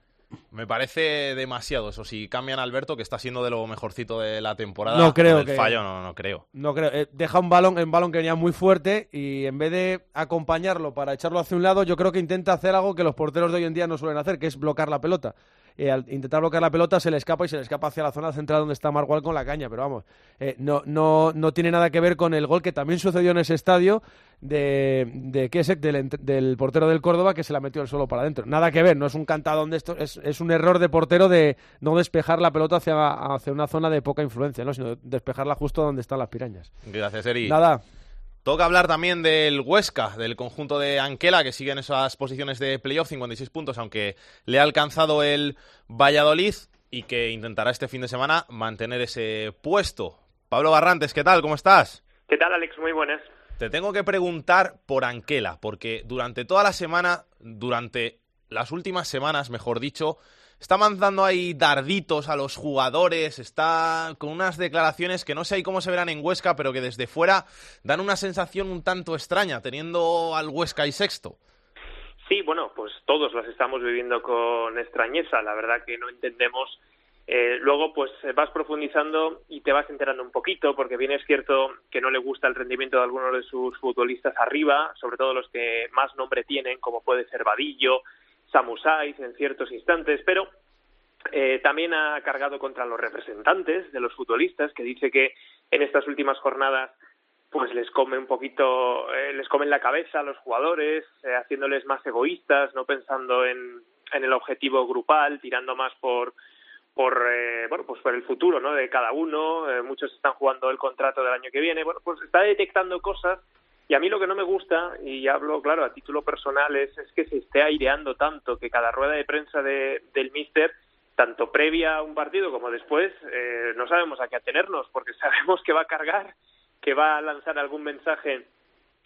Me parece demasiado eso. Si cambian a Alberto, que está siendo de lo mejorcito de la temporada, No creo el que- fallo no, no creo. No creo. eh, deja un balón, un balón que venía muy fuerte y en vez de acompañarlo para echarlo hacia un lado, yo creo que intenta hacer algo que los porteros de hoy en día no suelen hacer, que es bloquear la pelota. Eh, al intentar bloquear la pelota se le escapa y se le escapa hacia la zona central donde está Margual con la caña, pero vamos, eh, no, no, no tiene nada que ver con el gol que también sucedió en ese estadio de, de Kesek, del, del portero del Córdoba, que se la metió el solo para adentro. Nada que ver, no es un cantadón de esto, es, es un error de portero de no despejar la pelota hacia, hacia una zona de poca influencia, ¿no? sino despejarla justo donde están las pirañas. Gracias, Eri. Nada. Toca hablar también del Huesca, del conjunto de Anquela, que sigue en esas posiciones de playoff, 56 puntos, aunque le ha alcanzado el Valladolid y que intentará este fin de semana mantener ese puesto. Pablo Barrantes, ¿qué tal? ¿Cómo estás? ¿Qué tal, Alex? Muy buenas. Te tengo que preguntar por Anquela, porque durante toda la semana, durante las últimas semanas, mejor dicho, está mandando ahí darditos a los jugadores, está con unas declaraciones que no sé ahí cómo se verán en Huesca, pero que desde fuera dan una sensación un tanto extraña, teniendo al Huesca y sexto. Sí, bueno, pues todos las estamos viviendo con extrañeza. La verdad que no entendemos. Eh, luego, pues eh, vas profundizando y te vas enterando un poquito, porque bien es cierto que no le gusta el rendimiento de algunos de sus futbolistas arriba, sobre todo los que más nombre tienen, como puede ser Vadillo, Samu Saiz en ciertos instantes, pero eh, también ha cargado contra los representantes de los futbolistas, que dice que en estas últimas jornadas pues les come un poquito, eh, les comen la cabeza a los jugadores, eh, haciéndoles más egoístas, no pensando en, en el objetivo grupal, tirando más por por eh, bueno pues por el futuro no de cada uno. Muchos están jugando el contrato del año que viene. Bueno pues está detectando cosas y a mí lo que no me gusta y hablo claro a título personal es, es que se esté aireando tanto que cada rueda de prensa de, del míster tanto previa a un partido como después eh, no sabemos a qué atenernos porque sabemos que va a cargar que va a lanzar algún mensaje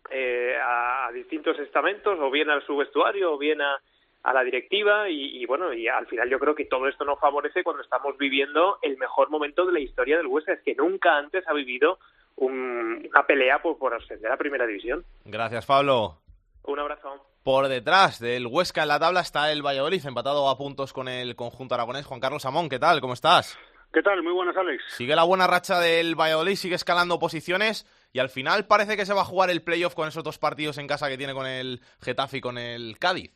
eh, a, distintos estamentos o bien al su vestuario o bien a, a la directiva y, y, bueno y al final yo creo que todo esto nos favorece cuando estamos viviendo el mejor momento de la historia del Huesca. Es que nunca antes ha vivido un- una pelea por, por ascender a primera división Gracias, Pablo. un abrazo Por detrás del Huesca en la tabla está el Valladolid, empatado a puntos con el conjunto aragonés. Juan Carlos Amón, ¿qué tal? ¿Cómo estás? ¿Qué tal? Muy buenas, Alex. Sigue la buena racha del Valladolid, sigue escalando posiciones y al final parece que se va a jugar el playoff con esos dos partidos en casa que tiene con el Getafe y con el Cádiz.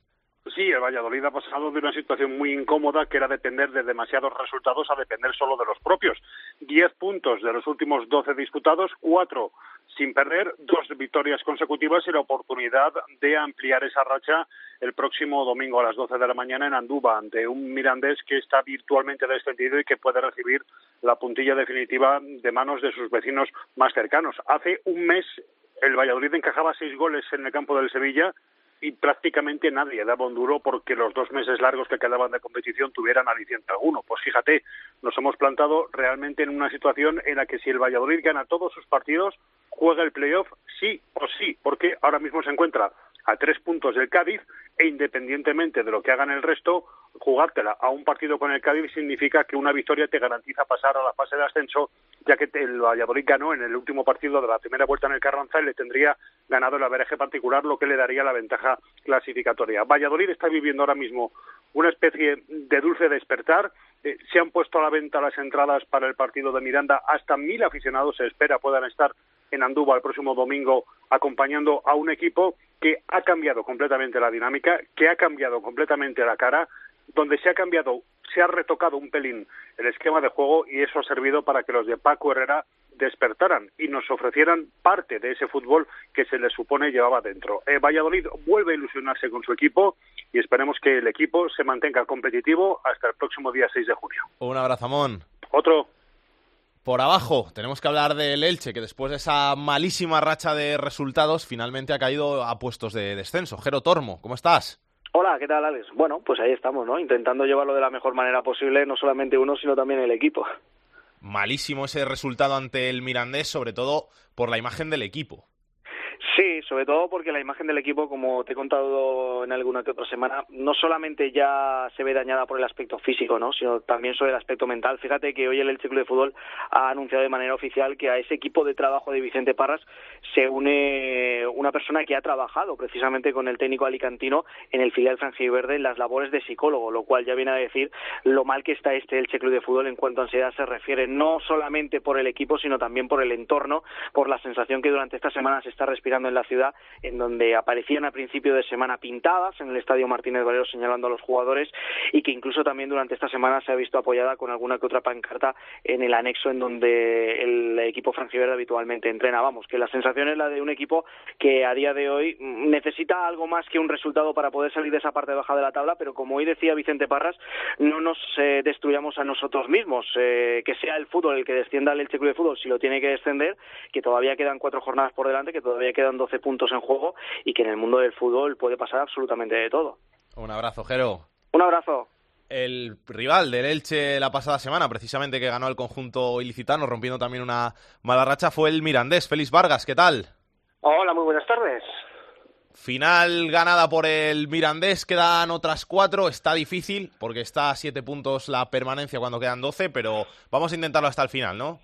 Sí, el Valladolid ha pasado de una situación muy incómoda que era depender de demasiados resultados a depender solo de los propios. Diez puntos de los últimos doce disputados, cuatro sin perder, dos victorias consecutivas y la oportunidad de ampliar esa racha el próximo domingo a las doce de la mañana en Andúba ante un Mirandés que está virtualmente descendido y que puede recibir la puntilla definitiva de manos de sus vecinos más cercanos. Hace un mes el Valladolid encajaba seis goles en el campo del Sevilla y prácticamente nadie daba un duro porque los dos meses largos que quedaban de competición tuvieran aliciente alguno. Pues fíjate, nos hemos plantado realmente en una situación en la que si el Valladolid gana todos sus partidos, juega el playoff sí o sí, porque ahora mismo se encuentra a tres puntos del Cádiz e independientemente de lo que hagan el resto, jugártela a un partido con el Cádiz significa que una victoria te garantiza pasar a la fase de ascenso, ya que el Valladolid ganó en el último partido de la primera vuelta en el Carranza y le tendría ganado el averaje particular, lo que le daría la ventaja clasificatoria. Valladolid está viviendo ahora mismo una especie de dulce despertar. Eh, se han puesto a la venta las entradas para el partido de Miranda. Hasta mil aficionados se espera puedan estar en Andúba el próximo domingo acompañando a un equipo que ha cambiado completamente la dinámica, que ha cambiado completamente la cara, donde se ha cambiado, se ha retocado un pelín el esquema de juego y eso ha servido para que los de Paco Herrera despertaran y nos ofrecieran parte de ese fútbol que se les supone llevaba dentro. Eh, Valladolid vuelve a ilusionarse con su equipo y esperemos que el equipo se mantenga competitivo hasta el próximo día 6 de junio. Un abrazo, Amón. Otro. Por abajo, tenemos que hablar del Elche, que después de esa malísima racha de resultados, finalmente ha caído a puestos de descenso. Jero Tormo, ¿cómo estás? Hola, ¿qué tal, Alex? Bueno, pues ahí estamos, ¿no? Intentando llevarlo de la mejor manera posible, no solamente uno, sino también el equipo. Malísimo ese resultado ante el Mirandés, sobre todo por la imagen del equipo. Sí, sobre todo porque la imagen del equipo, como te he contado en alguna que otra semana, no solamente ya se ve dañada por el aspecto físico, ¿no? sino también sobre el aspecto mental. Fíjate que hoy el Elche Club de Fútbol ha anunciado de manera oficial que a ese equipo de trabajo de Vicente Parras se une una persona que ha trabajado precisamente con el técnico alicantino en el filial franjiverde en las labores de psicólogo, lo cual ya viene a decir lo mal que está este Elche Club de Fútbol en cuanto a ansiedad se refiere, no solamente por el equipo, sino también por el entorno, por la sensación que durante esta semana se está respirando en la ciudad, en donde aparecían a principio de semana pintadas en el Estadio Martínez Valero señalando a los jugadores y que incluso también durante esta semana se ha visto apoyada con alguna que otra pancarta en el anexo en donde el equipo franjiverde habitualmente entrena. Vamos, que la sensación es la de un equipo que a día de hoy necesita algo más que un resultado para poder salir de esa parte baja de la tabla, pero como hoy decía Vicente Parras, no nos eh, destruyamos a nosotros mismos, eh, que sea el fútbol el que descienda al Elche Club de Fútbol si lo tiene que descender, que todavía quedan cuatro jornadas por delante, que todavía quedan 12 puntos en juego y que en el mundo del fútbol puede pasar absolutamente de todo. Un abrazo, Jero. Un abrazo. El rival del Elche la pasada semana, precisamente que ganó el conjunto ilicitano, rompiendo también una mala racha, fue el Mirandés. Félix Vargas, ¿qué tal? Hola, muy buenas tardes. Final ganada por el Mirandés, quedan otras cuatro, está difícil porque está a siete puntos la permanencia cuando quedan doce, pero vamos a intentarlo hasta el final, ¿no?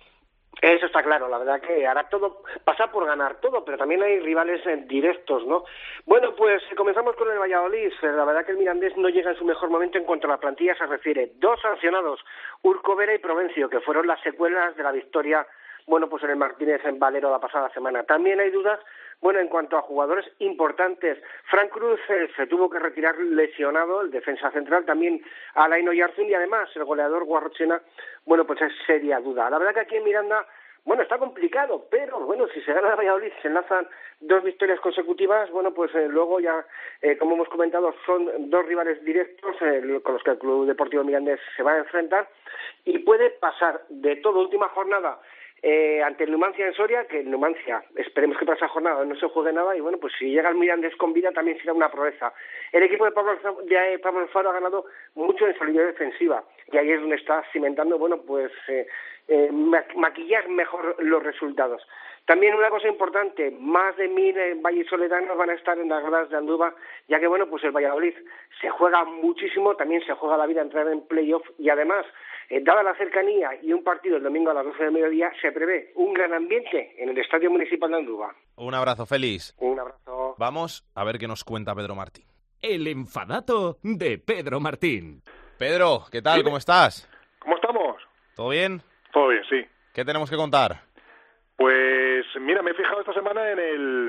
Eso está claro, la verdad que hará todo, pasa por ganar todo, pero también hay rivales eh, directos, ¿no? Bueno, pues comenzamos con el Valladolid. Eh, La verdad que el Mirandés no llega en su mejor momento en cuanto a la plantilla se refiere. Dos sancionados, Urco Vera y Provencio, que fueron las secuelas de la victoria, bueno, pues en el Martínez en Valero la pasada semana. También hay dudas, bueno, en cuanto a jugadores importantes. Frank Cruz eh, se tuvo que retirar lesionado, el defensa central, también Alain Oyarzún y además el goleador Guarrochena, bueno, pues es seria duda. La verdad que aquí en Miranda bueno, está complicado, pero bueno, si se gana el Valladolid, se enlazan dos victorias consecutivas, bueno, pues eh, luego ya, eh, como hemos comentado, son dos rivales directos eh, con los que el Club Deportivo Mirandés se va a enfrentar y puede pasar de todo última jornada eh, ante el Numancia en Soria, que el Numancia, esperemos que para esa jornada no se juegue nada, y bueno, pues si llega el Mirandés con vida también será una proeza. El equipo de Pablo, de eh, Pablo Alfaro ha ganado mucho en solidez defensiva, y ahí es donde está cimentando, bueno, pues eh, eh, ma- maquillar mejor los resultados. También una cosa importante, más de mil eh, vallisoletanos van a estar en las gradas de Andúba, ya que bueno, pues el Valladolid se juega muchísimo, también se juega la vida entrar en playoff y además, eh, dada la cercanía y un partido el domingo a las 12 del mediodía, se prevé un gran ambiente en el Estadio Municipal de Andúba. Un abrazo, Félix. Un abrazo. Vamos a ver qué nos cuenta Pedro Martín. El enfadato de Pedro Martín. Pedro, ¿qué tal? ¿Cómo estás? ¿Cómo estamos? ¿Todo bien? Todo bien, sí. ¿Qué tenemos que contar? Pues mira, me he fijado esta semana en el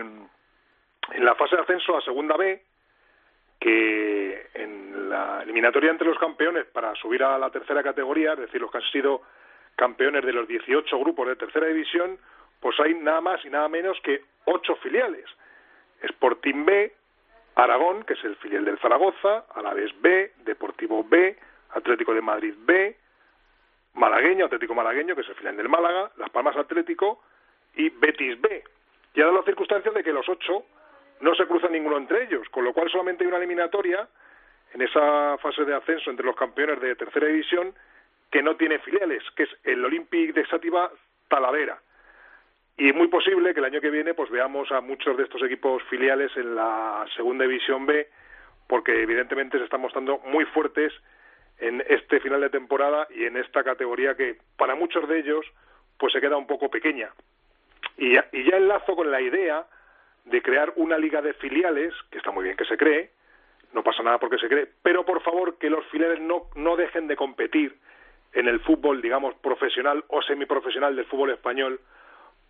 en la fase de ascenso a Segunda B que en la eliminatoria entre los campeones para subir a la tercera categoría, es decir, los que han sido campeones de los 18 grupos de tercera división, pues hay nada más y nada menos que ocho filiales. Sporting B, Aragón, que es el filial del Zaragoza, Alavés B, Deportivo B, Atlético de Madrid B, Malagueño, Atlético Malagueño, que es el filial del Málaga, Las Palmas Atlético y Betis B. Y ha dado la circunstancia de que los ocho no se cruzan ninguno entre ellos, con lo cual solamente hay una eliminatoria en esa fase de ascenso entre los campeones de tercera división que no tiene filiales, que es el Olympic de Sátiva Talavera. Y es muy posible que el año que viene pues veamos a muchos de estos equipos filiales en la segunda división B, porque evidentemente se están mostrando muy fuertes en este final de temporada y en esta categoría que para muchos de ellos pues se queda un poco pequeña. Y ya, y ya enlazo con la idea de crear una liga de filiales, que está muy bien que se cree, no pasa nada porque se cree, pero por favor que los filiales no, no dejen de competir en el fútbol, digamos, profesional o semiprofesional del fútbol español,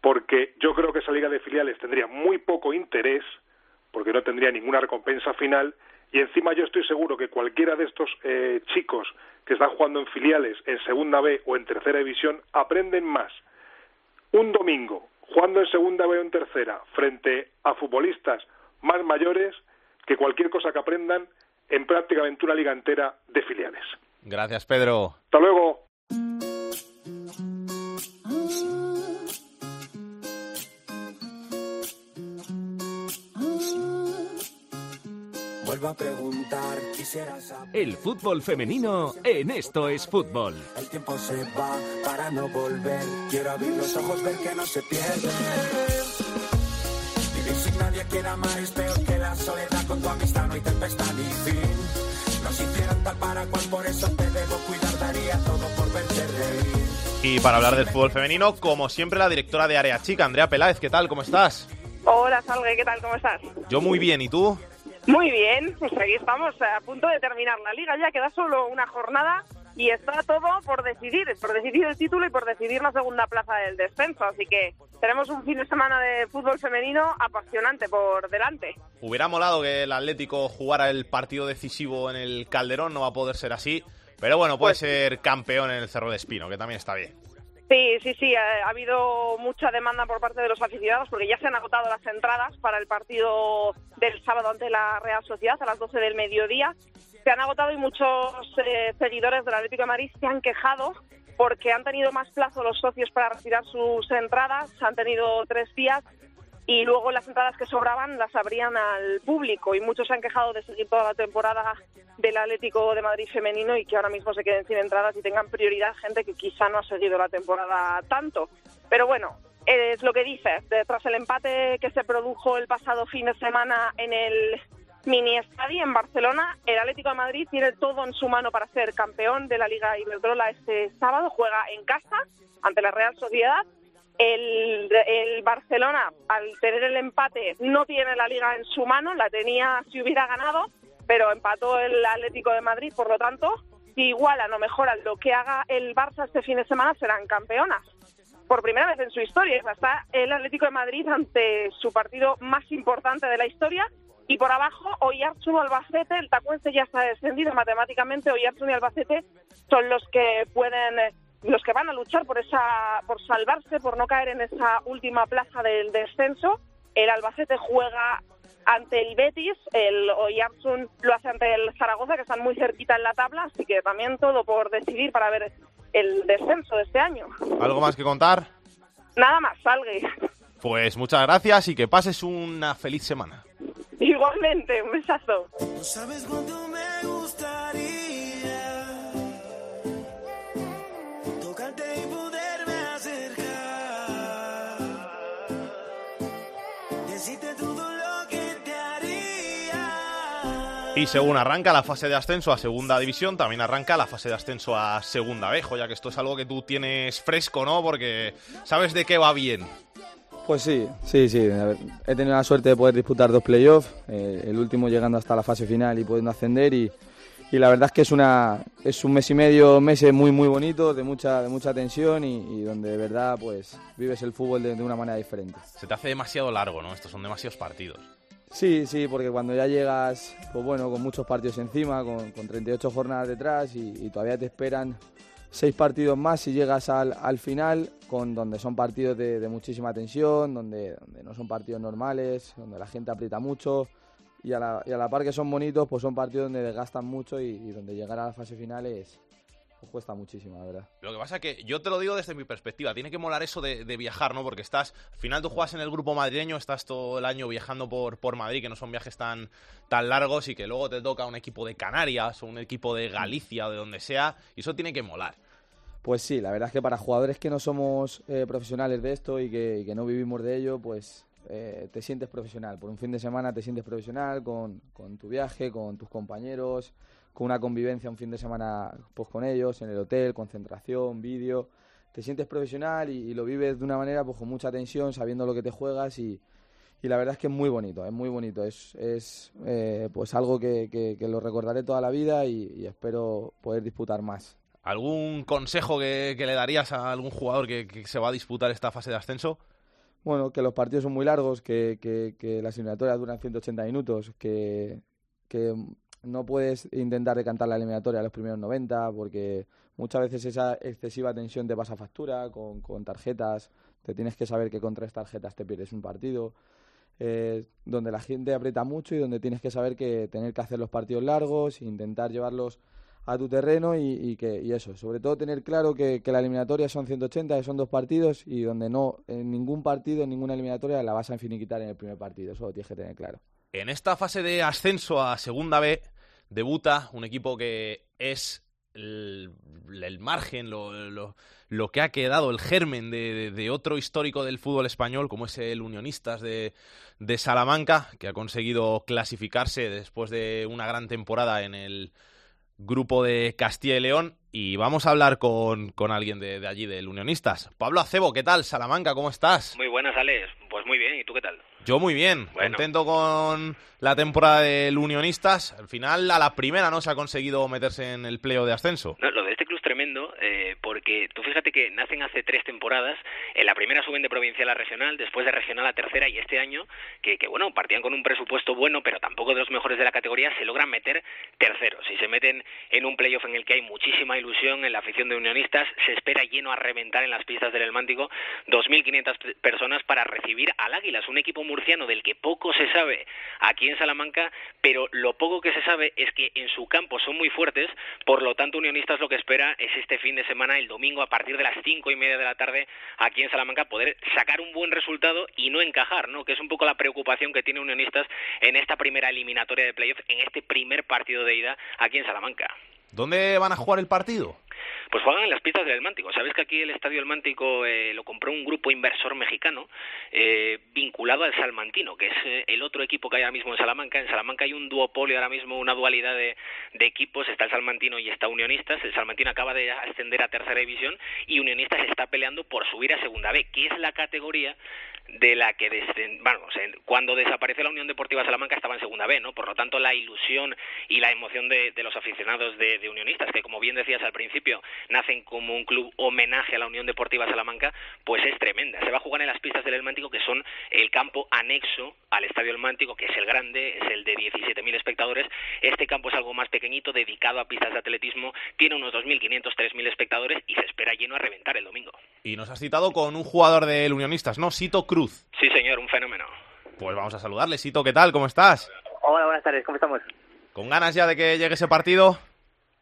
porque yo creo que esa liga de filiales tendría muy poco interés, porque no tendría ninguna recompensa final, y encima yo estoy seguro que cualquiera de estos eh, chicos que están jugando en filiales, en segunda B o en tercera división, aprenden más un domingo jugando en segunda o en tercera frente a futbolistas más mayores que cualquier cosa que aprendan en prácticamente una liga entera de filiales. Gracias, Pedro. Hasta luego. Vuelvo a preguntar, quisiera saber. El fútbol femenino en Esto es Fútbol. El tiempo se va para no volver. Quiero abrir los ojos, ver que no se pierde. Vivir sin nada nadie quiere amar es peor que la soledad con tu amistad no hay tempestad ni fin. Nos hicieron tal para cual, por eso te debo cuidar, daría todo por verte reír. Y para hablar del fútbol femenino, como siempre, la directora de Área Chica, Andrea Peláez, ¿qué tal? ¿Cómo estás? Hola, Salgue, ¿qué tal? ¿Cómo estás? Yo muy bien, ¿y tú? Muy bien, pues aquí estamos a punto de terminar la liga, ya queda solo una jornada y está todo por decidir, por decidir el título y por decidir la segunda plaza del descenso, así que tenemos un fin de semana de fútbol femenino apasionante por delante. Hubiera molado que el Atlético jugara el partido decisivo en el Calderón, no va a poder ser así, pero bueno, puede ser campeón en el Cerro de Espino, que también está bien. Sí, sí, sí, ha, ha habido mucha demanda por parte de los aficionados porque ya se han agotado las entradas para el partido del sábado ante la Real Sociedad a las 12 del mediodía. Se han agotado y muchos eh, seguidores del Atlético de Madrid se han quejado porque han tenido más plazo los socios para retirar sus entradas, han tenido tres días y luego las entradas que sobraban las abrían al público y muchos se han quejado de seguir toda la temporada del Atlético de Madrid femenino y que ahora mismo se queden sin entradas y tengan prioridad gente que quizá no ha seguido la temporada tanto. Pero bueno, es lo que dices, tras el empate que se produjo el pasado fin de semana en el mini estadio en Barcelona, el Atlético de Madrid tiene todo en su mano para ser campeón de la Liga Iberdrola este sábado, juega en casa ante la Real Sociedad el, el Barcelona, al tener el empate, no tiene la liga en su mano, la tenía si hubiera ganado, pero empató el Atlético de Madrid, por lo tanto, si igualan o mejoran lo que haga el Barça este fin de semana, serán campeonas. Por primera vez en su historia, está el Atlético de Madrid ante su partido más importante de la historia. Y por abajo, Oyarzun o Albacete, el tacuense ya está descendido matemáticamente. Oyarzun y Albacete son los que pueden eh, los que van a luchar por esa por salvarse por no caer en esa última plaza del descenso el Albacete juega ante el Betis el Oyarzun lo hace ante el Zaragoza que están muy cerquita en la tabla así que también todo por decidir para ver el descenso de este año ¿Algo más que contar? nada más salgue Pues muchas gracias y que pases una feliz semana. igualmente un besazo No sabes cuánto me gustaría Y según arranca la fase de ascenso a segunda división, también arranca la fase de ascenso a segunda B, ya que esto es algo que tú tienes fresco, ¿no? Porque sabes de qué va bien. Pues sí, sí, sí. He tenido la suerte de poder disputar dos playoffs, eh, el último llegando hasta la fase final y pudiendo ascender y, y la verdad es que es una es un mes y medio, meses muy muy bonitos, de mucha de mucha tensión y, y donde de verdad pues vives el fútbol de, de una manera diferente. Se te hace demasiado largo, ¿no? Estos son demasiados partidos. Sí, sí, porque cuando ya llegas, pues bueno, con muchos partidos encima, con, con 38 jornadas detrás y, todavía te esperan seis partidos más si llegas al, al final, con donde son partidos de, muchísima tensión, donde, donde no son partidos normales, donde la gente aprieta mucho y a, la, y a la par que son bonitos, pues son partidos donde desgastan mucho y, y donde llegar a la fase final es, cuesta muchísimo, la verdad. Lo que pasa es que yo te lo digo desde mi perspectiva, tiene que molar eso de, de viajar, ¿no? Porque estás, al final tú juegas en el grupo madrileño, estás todo el año viajando por, por Madrid, que no son viajes tan, tan largos y que luego te toca un equipo de Canarias o un equipo de Galicia o de donde sea, y eso tiene que molar. Pues sí, la verdad es que para jugadores que no somos eh, profesionales de esto y que, y que no vivimos de ello, pues eh, te sientes profesional. Por un fin de semana te sientes profesional con, con tu viaje, con tus compañeros, con una convivencia un fin de semana pues con ellos, en el hotel, concentración, vídeo. Te sientes profesional y, y lo vives de una manera pues con mucha tensión, sabiendo lo que te juegas y, y la verdad es que es muy bonito, es muy bonito. Es, es eh, pues algo que, que- que lo recordaré toda la vida y- y espero poder disputar más. ¿Algún consejo que, que le darías a algún jugador que, se va a disputar esta fase de ascenso? Bueno, que los partidos son muy largos, que, que, que las eliminatorias duran 180 minutos, que, que no puedes intentar decantar la eliminatoria a los primeros 90, porque muchas veces esa excesiva tensión te pasa factura con, con tarjetas, te tienes que saber que con tres tarjetas te pierdes un partido, eh, donde la gente aprieta mucho y donde tienes que saber que tener que hacer los partidos largos, intentar llevarlos a tu terreno y, y que y eso, sobre todo tener claro que, que la eliminatoria son 180, que son dos partidos y donde no, en ningún partido, en ninguna eliminatoria la vas a finiquitar en el primer partido, eso lo tienes que tener claro. En esta fase de ascenso a Segunda B debuta un equipo que es el, margen, lo, que ha quedado, el germen de, otro histórico del fútbol español, como es el Unionistas de Salamanca, que ha conseguido clasificarse después de una gran temporada en el grupo de Castilla y León. Y vamos a hablar con, con alguien de, de allí, del Unionistas. Pablo Acebo, ¿qué tal? Salamanca, ¿cómo estás? Muy buenas, Alex. Pues muy bien, ¿y tú qué tal? Yo muy bien, bueno. contento con la temporada del Unionistas. Al final, a la primera no se ha conseguido meterse en el pleo de ascenso. No, lo de este club tremendo, eh, porque tú fíjate que nacen hace tres temporadas. En la primera suben de provincial a regional, después de regional a tercera, y este año, que, que bueno, partían con un presupuesto bueno, pero tampoco de los mejores de la categoría, se logran meter terceros. Si se meten en un playoff en el que hay muchísima ilusión en la afición de Unionistas, se espera lleno a reventar en las pistas del El Mántico 2.500 personas para recibir al Águilas, un equipo murciano del que poco se sabe aquí en Salamanca, pero lo poco que se sabe es que en su campo son muy fuertes, por lo tanto Unionistas lo que espera es este fin de semana, el domingo a partir de las cinco y media de la tarde aquí en Salamanca, poder sacar un buen resultado y no encajar, ¿no? que es un poco la preocupación que tiene Unionistas en esta primera eliminatoria de playoff, en este primer partido de ida aquí en Salamanca. ¿Dónde van a jugar el partido? Pues juegan en las pistas del Mántico. Sabes que aquí el Estadio del Mántico eh, lo compró un grupo inversor mexicano eh, vinculado al Salmantino, que es eh, el otro equipo que hay ahora mismo en Salamanca. En Salamanca hay un duopolio ahora mismo, una dualidad de, de, equipos. Está el Salmantino y está Unionistas. El Salmantino acaba de ascender a tercera división y Unionistas está peleando por subir a segunda B, que es la categoría de la que desde, cuando desapareció la Unión Deportiva Salamanca estaba en segunda B, ¿no? Por lo tanto, la ilusión y la emoción de, de los aficionados de, de, unionistas, que como bien decías al principio, nacen como un club homenaje a la Unión Deportiva Salamanca, pues es tremenda. Se va a jugar en las pistas del El Mántico, que son el campo anexo al Estadio El Mántico, que es el grande, es el de 17.000 espectadores. Este campo es algo más pequeñito, dedicado a pistas de atletismo, tiene unos 2.500, 3.000 espectadores y se espera lleno a reventar el domingo. Y nos has citado con un jugador del Unionistas, ¿no? Sito Cruz. Sí, señor, un fenómeno. Pues vamos a saludarle. Sito, ¿qué tal? ¿Cómo estás? Hola, buenas tardes, ¿cómo estamos? ¿Con ganas ya de que llegue ese partido?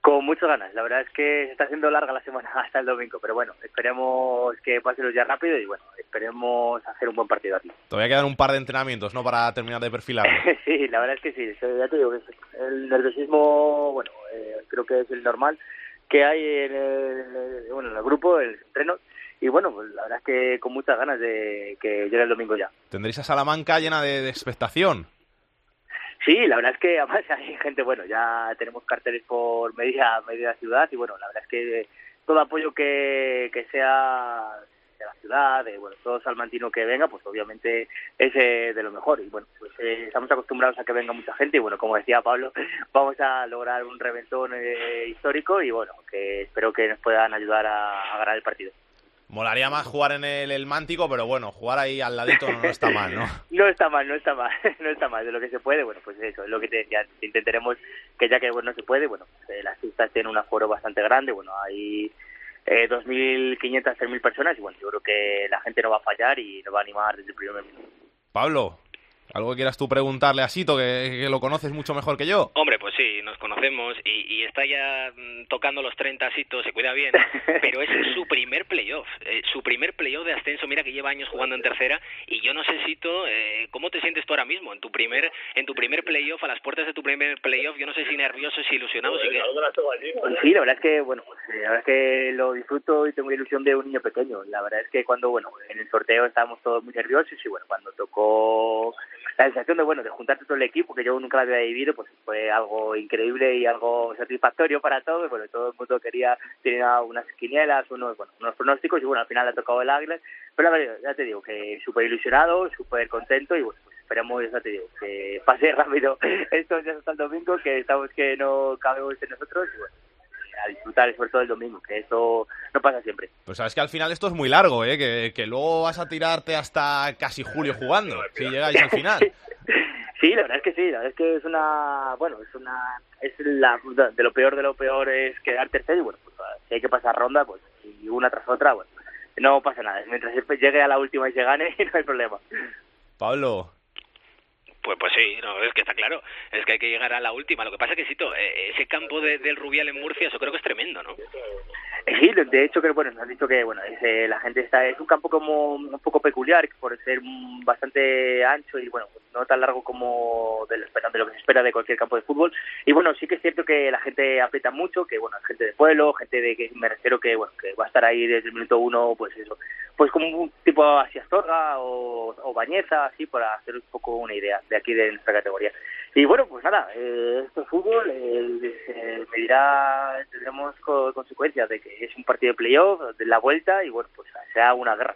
Con muchas ganas. La verdad es que se está haciendo larga la semana hasta el domingo, pero bueno, esperemos que pase días rápido y bueno, esperemos hacer un buen partido aquí. Todavía quedan un par de entrenamientos, ¿no? Para terminar de perfilar. sí, la verdad es que sí. Ya te digo que el nerviosismo, bueno, eh, creo que es el normal que hay en el, bueno, en el grupo, el entreno y bueno, pues la verdad es que con muchas ganas de que llegue el domingo ya. ¿Tendréis a Salamanca llena de, de expectación? Sí, la verdad es que además hay gente, bueno, ya tenemos carteles por media, media ciudad y bueno, la verdad es que todo apoyo que, que sea de la ciudad, de bueno, todo salmantino que venga, pues obviamente es eh, de lo mejor. Y bueno, pues eh, estamos acostumbrados a que venga mucha gente y bueno, como decía Pablo, vamos a lograr un reventón eh, histórico y bueno, que espero que nos puedan ayudar a, a ganar el partido. Molaría más jugar en el, el Mántico, pero bueno, jugar ahí al ladito no, no, está mal, ¿no? No está mal, no está mal, no está mal. De lo que se puede, bueno, pues eso, es lo que te decía. Intentaremos que ya que bueno, no se puede, bueno, pues, eh, las pistas tienen un aforo bastante grande, bueno, hay eh, 2.500, 3.000 personas y bueno, yo creo que la gente no va a fallar y nos va a animar desde el primer minuto. Pablo, ¿Algo que quieras tú preguntarle a Sito, que, que, lo conoces mucho mejor que yo? Hombre, pues sí, nos conocemos y, y está ya mm, tocando los 30 Sito, se cuida bien, pero es su primer playoff, eh, su primer playoff de ascenso, mira que lleva años jugando en tercera y yo no sé, Sito, eh, ¿cómo te sientes tú ahora mismo en tu primer en tu primer playoff, a las puertas de tu primer playoff? Yo no sé si nervioso, si ilusionado, si que... Sí, la verdad es que, bueno, pues, la verdad es que lo disfruto y tengo ilusión de un niño pequeño. La verdad es que cuando, bueno, en el sorteo estábamos todos muy nerviosos y bueno, cuando tocó la sensación de bueno de juntarte todo el equipo que yo nunca la había vivido pues fue algo increíble y algo satisfactorio para todos. Bueno todo el mundo quería tenía unas quinielas unos bueno pronósticos y bueno al final ha tocado el Águila pero la verdad ya te digo que súper ilusionado súper contento y bueno pues esperemos ya te digo que pase rápido estos días hasta el domingo que estamos que no cabemos en nosotros y bueno a disfrutar sobre todo el domingo, que eso no pasa siempre. Pues sabes que al final esto es muy largo, ¿eh? que, que luego vas a tirarte hasta casi julio jugando, si llegáis al final. Sí, la verdad es que sí, la verdad es que es una, bueno, es una, es la, de lo peor de lo peor es quedar tercero y bueno, pues si hay que pasar ronda, pues y una tras otra, bueno, no pasa nada, mientras llegue a la última y se gane, no hay problema. Pablo, Pues, pues sí, no, es que está claro, es que hay que llegar a la última. Lo que pasa es que, Sito, eh, ese campo de- del Rubial en Murcia, eso creo que es tremendo, ¿no? Sí, de hecho que bueno, nos han dicho que bueno, es, eh, la gente está es un campo como un poco peculiar por ser bastante ancho y bueno, no tan largo como de lo que se espera de cualquier campo de fútbol. Y bueno, sí que es cierto que la gente aprieta mucho, que bueno, gente de pueblo, gente de que me refiero que bueno, que va a estar ahí desde el minuto uno, pues eso, pues como un tipo así Astorga o, o Bañeza, así para hacer un poco una idea de aquí de nuestra categoría. Y bueno, pues nada, eh, esto es fútbol, eh, se medirá, tendremos co- consecuencias de que es un partido de playoff, de la vuelta, y bueno, pues sea una guerra.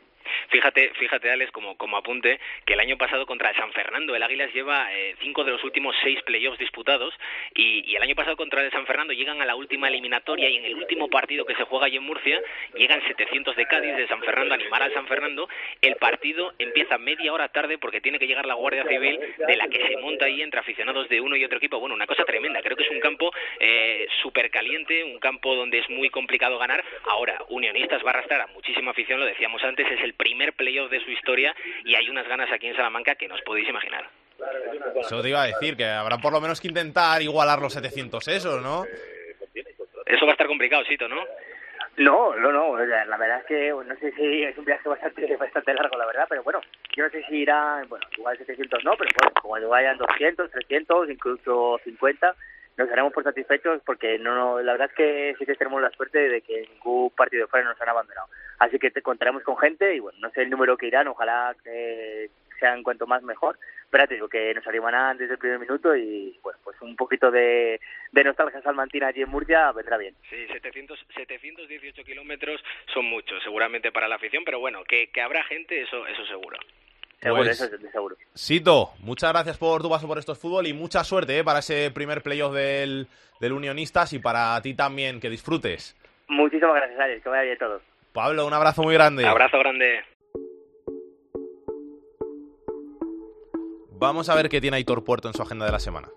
Fíjate, fíjate, Alex, como, como apunte, que el año pasado contra el San Fernando, el Águilas lleva eh, cinco de los últimos seis playoffs disputados y, y el año pasado contra el San Fernando llegan a la última eliminatoria y en el último partido que se juega allí en Murcia llegan 700 de Cádiz, de San Fernando, a animar al San Fernando. El partido empieza media hora tarde porque tiene que llegar la Guardia Civil, de la que se monta ahí entre aficionados de uno y otro equipo. Bueno, una cosa tremenda. Creo que es un campo eh, súper caliente, un campo donde es muy complicado ganar. Ahora, Unionistas va a arrastrar a muchísima afición, lo decíamos antes, es el primer playoff de su historia y hay unas ganas aquí en Salamanca que no os podéis imaginar. Eso te iba a decir, que habrá por lo menos que intentar igualar los 700 esos, ¿no? Eso va a estar complicado, Sito, ¿no? No, no, no, o sea, la verdad es que bueno, no sé si es un viaje bastante bastante largo, la verdad, pero bueno, yo no sé si irá, bueno, igual 700 no, pero bueno, como vayan 200, 300, incluso 50, nos daremos por satisfechos porque no, la verdad es que sí que tenemos la suerte de que ningún partido fuera nos han abandonado. Así que te contaremos con gente y bueno, no sé el número que irán, ojalá que sean cuanto más mejor, pero te digo que nos animarán desde el primer minuto y bueno, pues un poquito de, de nostalgia salmantina allí en Murcia vendrá bien. Sí, 700, 718 kilómetros son muchos, seguramente para la afición, pero bueno, que, que habrá gente, eso, eso seguro. Seguro, Pues- eso es de seguro. Sito, muchas gracias por tu paso por estos fútbol y mucha suerte ¿eh? para ese primer playoff del, del Unionistas y para ti también, que disfrutes. Muchísimas gracias, Alex, que vaya bien todo. Pablo, un abrazo muy grande. Abrazo grande. Vamos a ver qué tiene Aitor Puerto en su agenda de la semana.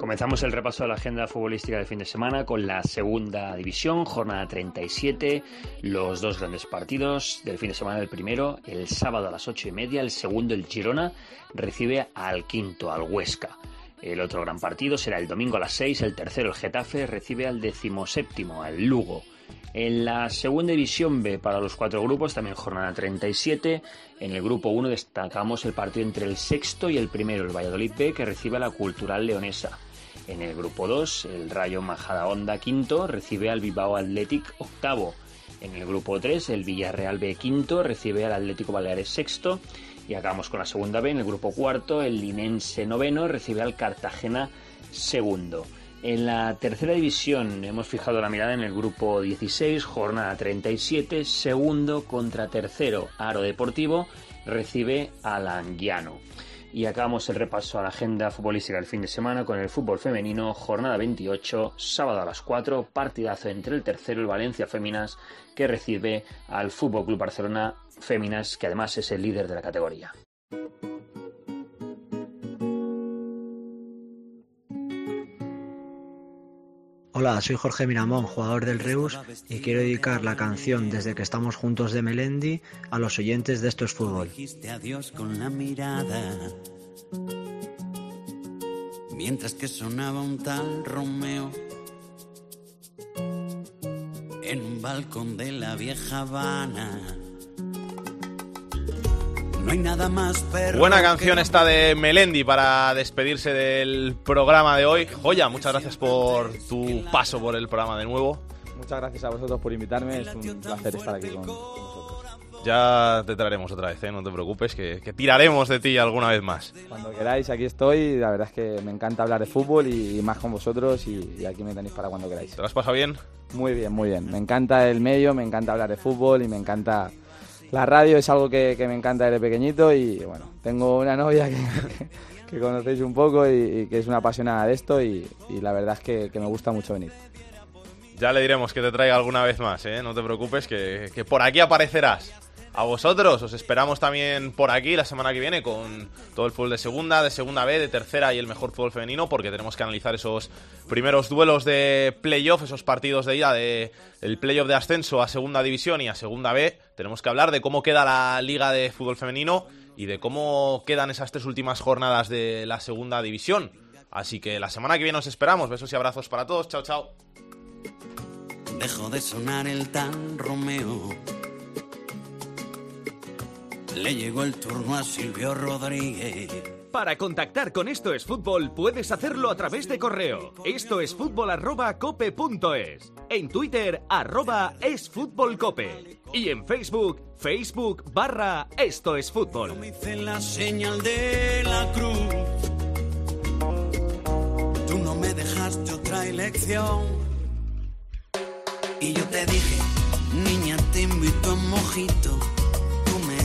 Comenzamos el repaso de la agenda futbolística del fin de semana con la segunda división, jornada 37, los dos grandes partidos del fin de semana. El primero, el sábado a las ocho y media, el segundo, el Girona, recibe al quinto, al Huesca. El otro gran partido será el domingo a las 6, el tercero, el Getafe, recibe al decimoséptimo, al Lugo. En la segunda división B para los cuatro grupos, también jornada 37. En el grupo 1 destacamos el partido entre el sexto y el primero, el Valladolid B, que recibe a la Cultural Leonesa. En el grupo 2, el Rayo Majadahonda quinto recibe al Bilbao Athletic octavo. En el grupo 3, el Villarreal B quinto recibe al Atlético Baleares sexto. Y acabamos con la segunda B. En el grupo cuarto, el Linense noveno recibe al Cartagena segundo. En la tercera división hemos fijado la mirada en el grupo 16, jornada 37, segundo contra tercero, Aro Deportivo recibe al Anguiano. Y acabamos el repaso a la agenda futbolística del fin de semana con el fútbol femenino, jornada 28, sábado a las 4, partidazo entre el tercero, el Valencia Féminas, que recibe al Fútbol Club Barcelona Féminas, que además es el líder de la categoría. Hola, soy Jorge Miramón, jugador del Reus, y quiero dedicar la canción Desde que estamos juntos de Melendi a los oyentes de Esto es Fútbol. Mientras que sonaba un tal Romeo en un balcón de la vieja Habana. No hay nada más perro Buena canción esta de Melendi para despedirse del programa de hoy. Joya, muchas gracias por tu paso por el programa de nuevo. Muchas gracias a vosotros por invitarme, es un placer estar aquí con, con vosotros. Ya te traeremos otra vez, ¿eh? no te preocupes, que, que tiraremos de ti alguna vez más. Cuando queráis, aquí estoy. La verdad es que me encanta hablar de fútbol y, y más con vosotros y, y aquí me tenéis para cuando queráis. ¿Te lo has pasado bien? Muy bien, muy bien. Me encanta el medio, me encanta hablar de fútbol y me encanta... La radio es algo que, que me encanta desde pequeñito y bueno, tengo una novia que, conocéis un poco y, que es una apasionada de esto y, la verdad es que, me gusta mucho venir. Ya le diremos que te traiga alguna vez más, ¿eh? no te preocupes, que por aquí aparecerás. A vosotros os esperamos también por aquí la semana que viene con todo el fútbol de segunda, de segunda B, de tercera y el mejor fútbol femenino, porque tenemos que analizar esos primeros duelos de playoff, esos partidos de ida de el playoff de ascenso a segunda división y a segunda B. Tenemos que hablar de cómo queda la liga de fútbol femenino y de cómo quedan esas tres últimas jornadas de la segunda división. Así que la semana que viene os esperamos. Besos y abrazos para todos. Chao, chao. Dejó de sonar el tan Romeo. Le llegó el turno a Silvio Rodríguez. Para contactar con Esto es Fútbol puedes hacerlo a través de correo. Esto es fútbol arroba cope punto es. En Twitter arroba es fútbol cope. Y en Facebook, Facebook barra Esto es Fútbol. Hice la señal de la cruz. Tú no me dejaste otra elección. Y yo te dije, niña, te invito a un mojito.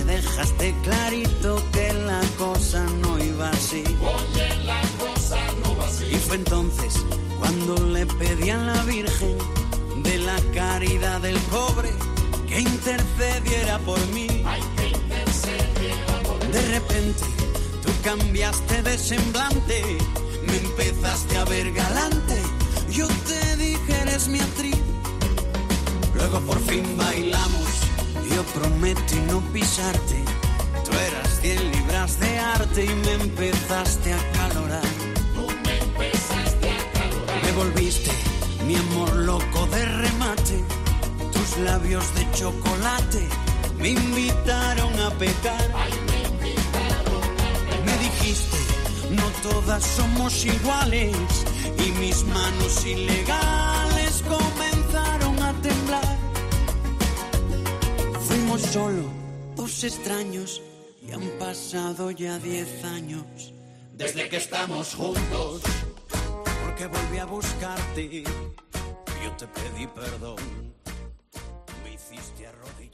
Dejaste clarito que la cosa no iba así. Oye, la cosa no va así. Y fue entonces cuando le pedí a la Virgen de la caridad del pobre que intercediera por mí. De repente tú cambiaste de semblante, me empezaste a ver galante. Yo te dije eres mi actriz. Luego por fin bailamos. Yo prometí no pisarte. Tú eras 100 libras de arte y me empezaste a calorar. Me volviste mi amor loco de remate. Tus labios de chocolate me invitaron a pecar. Me dijiste, no todas somos iguales. Y mis manos ilegales Fuimos solo dos extraños y han pasado ya diez años desde que estamos juntos. Porque volví a buscarte, yo te pedí perdón, me hiciste arrodillar.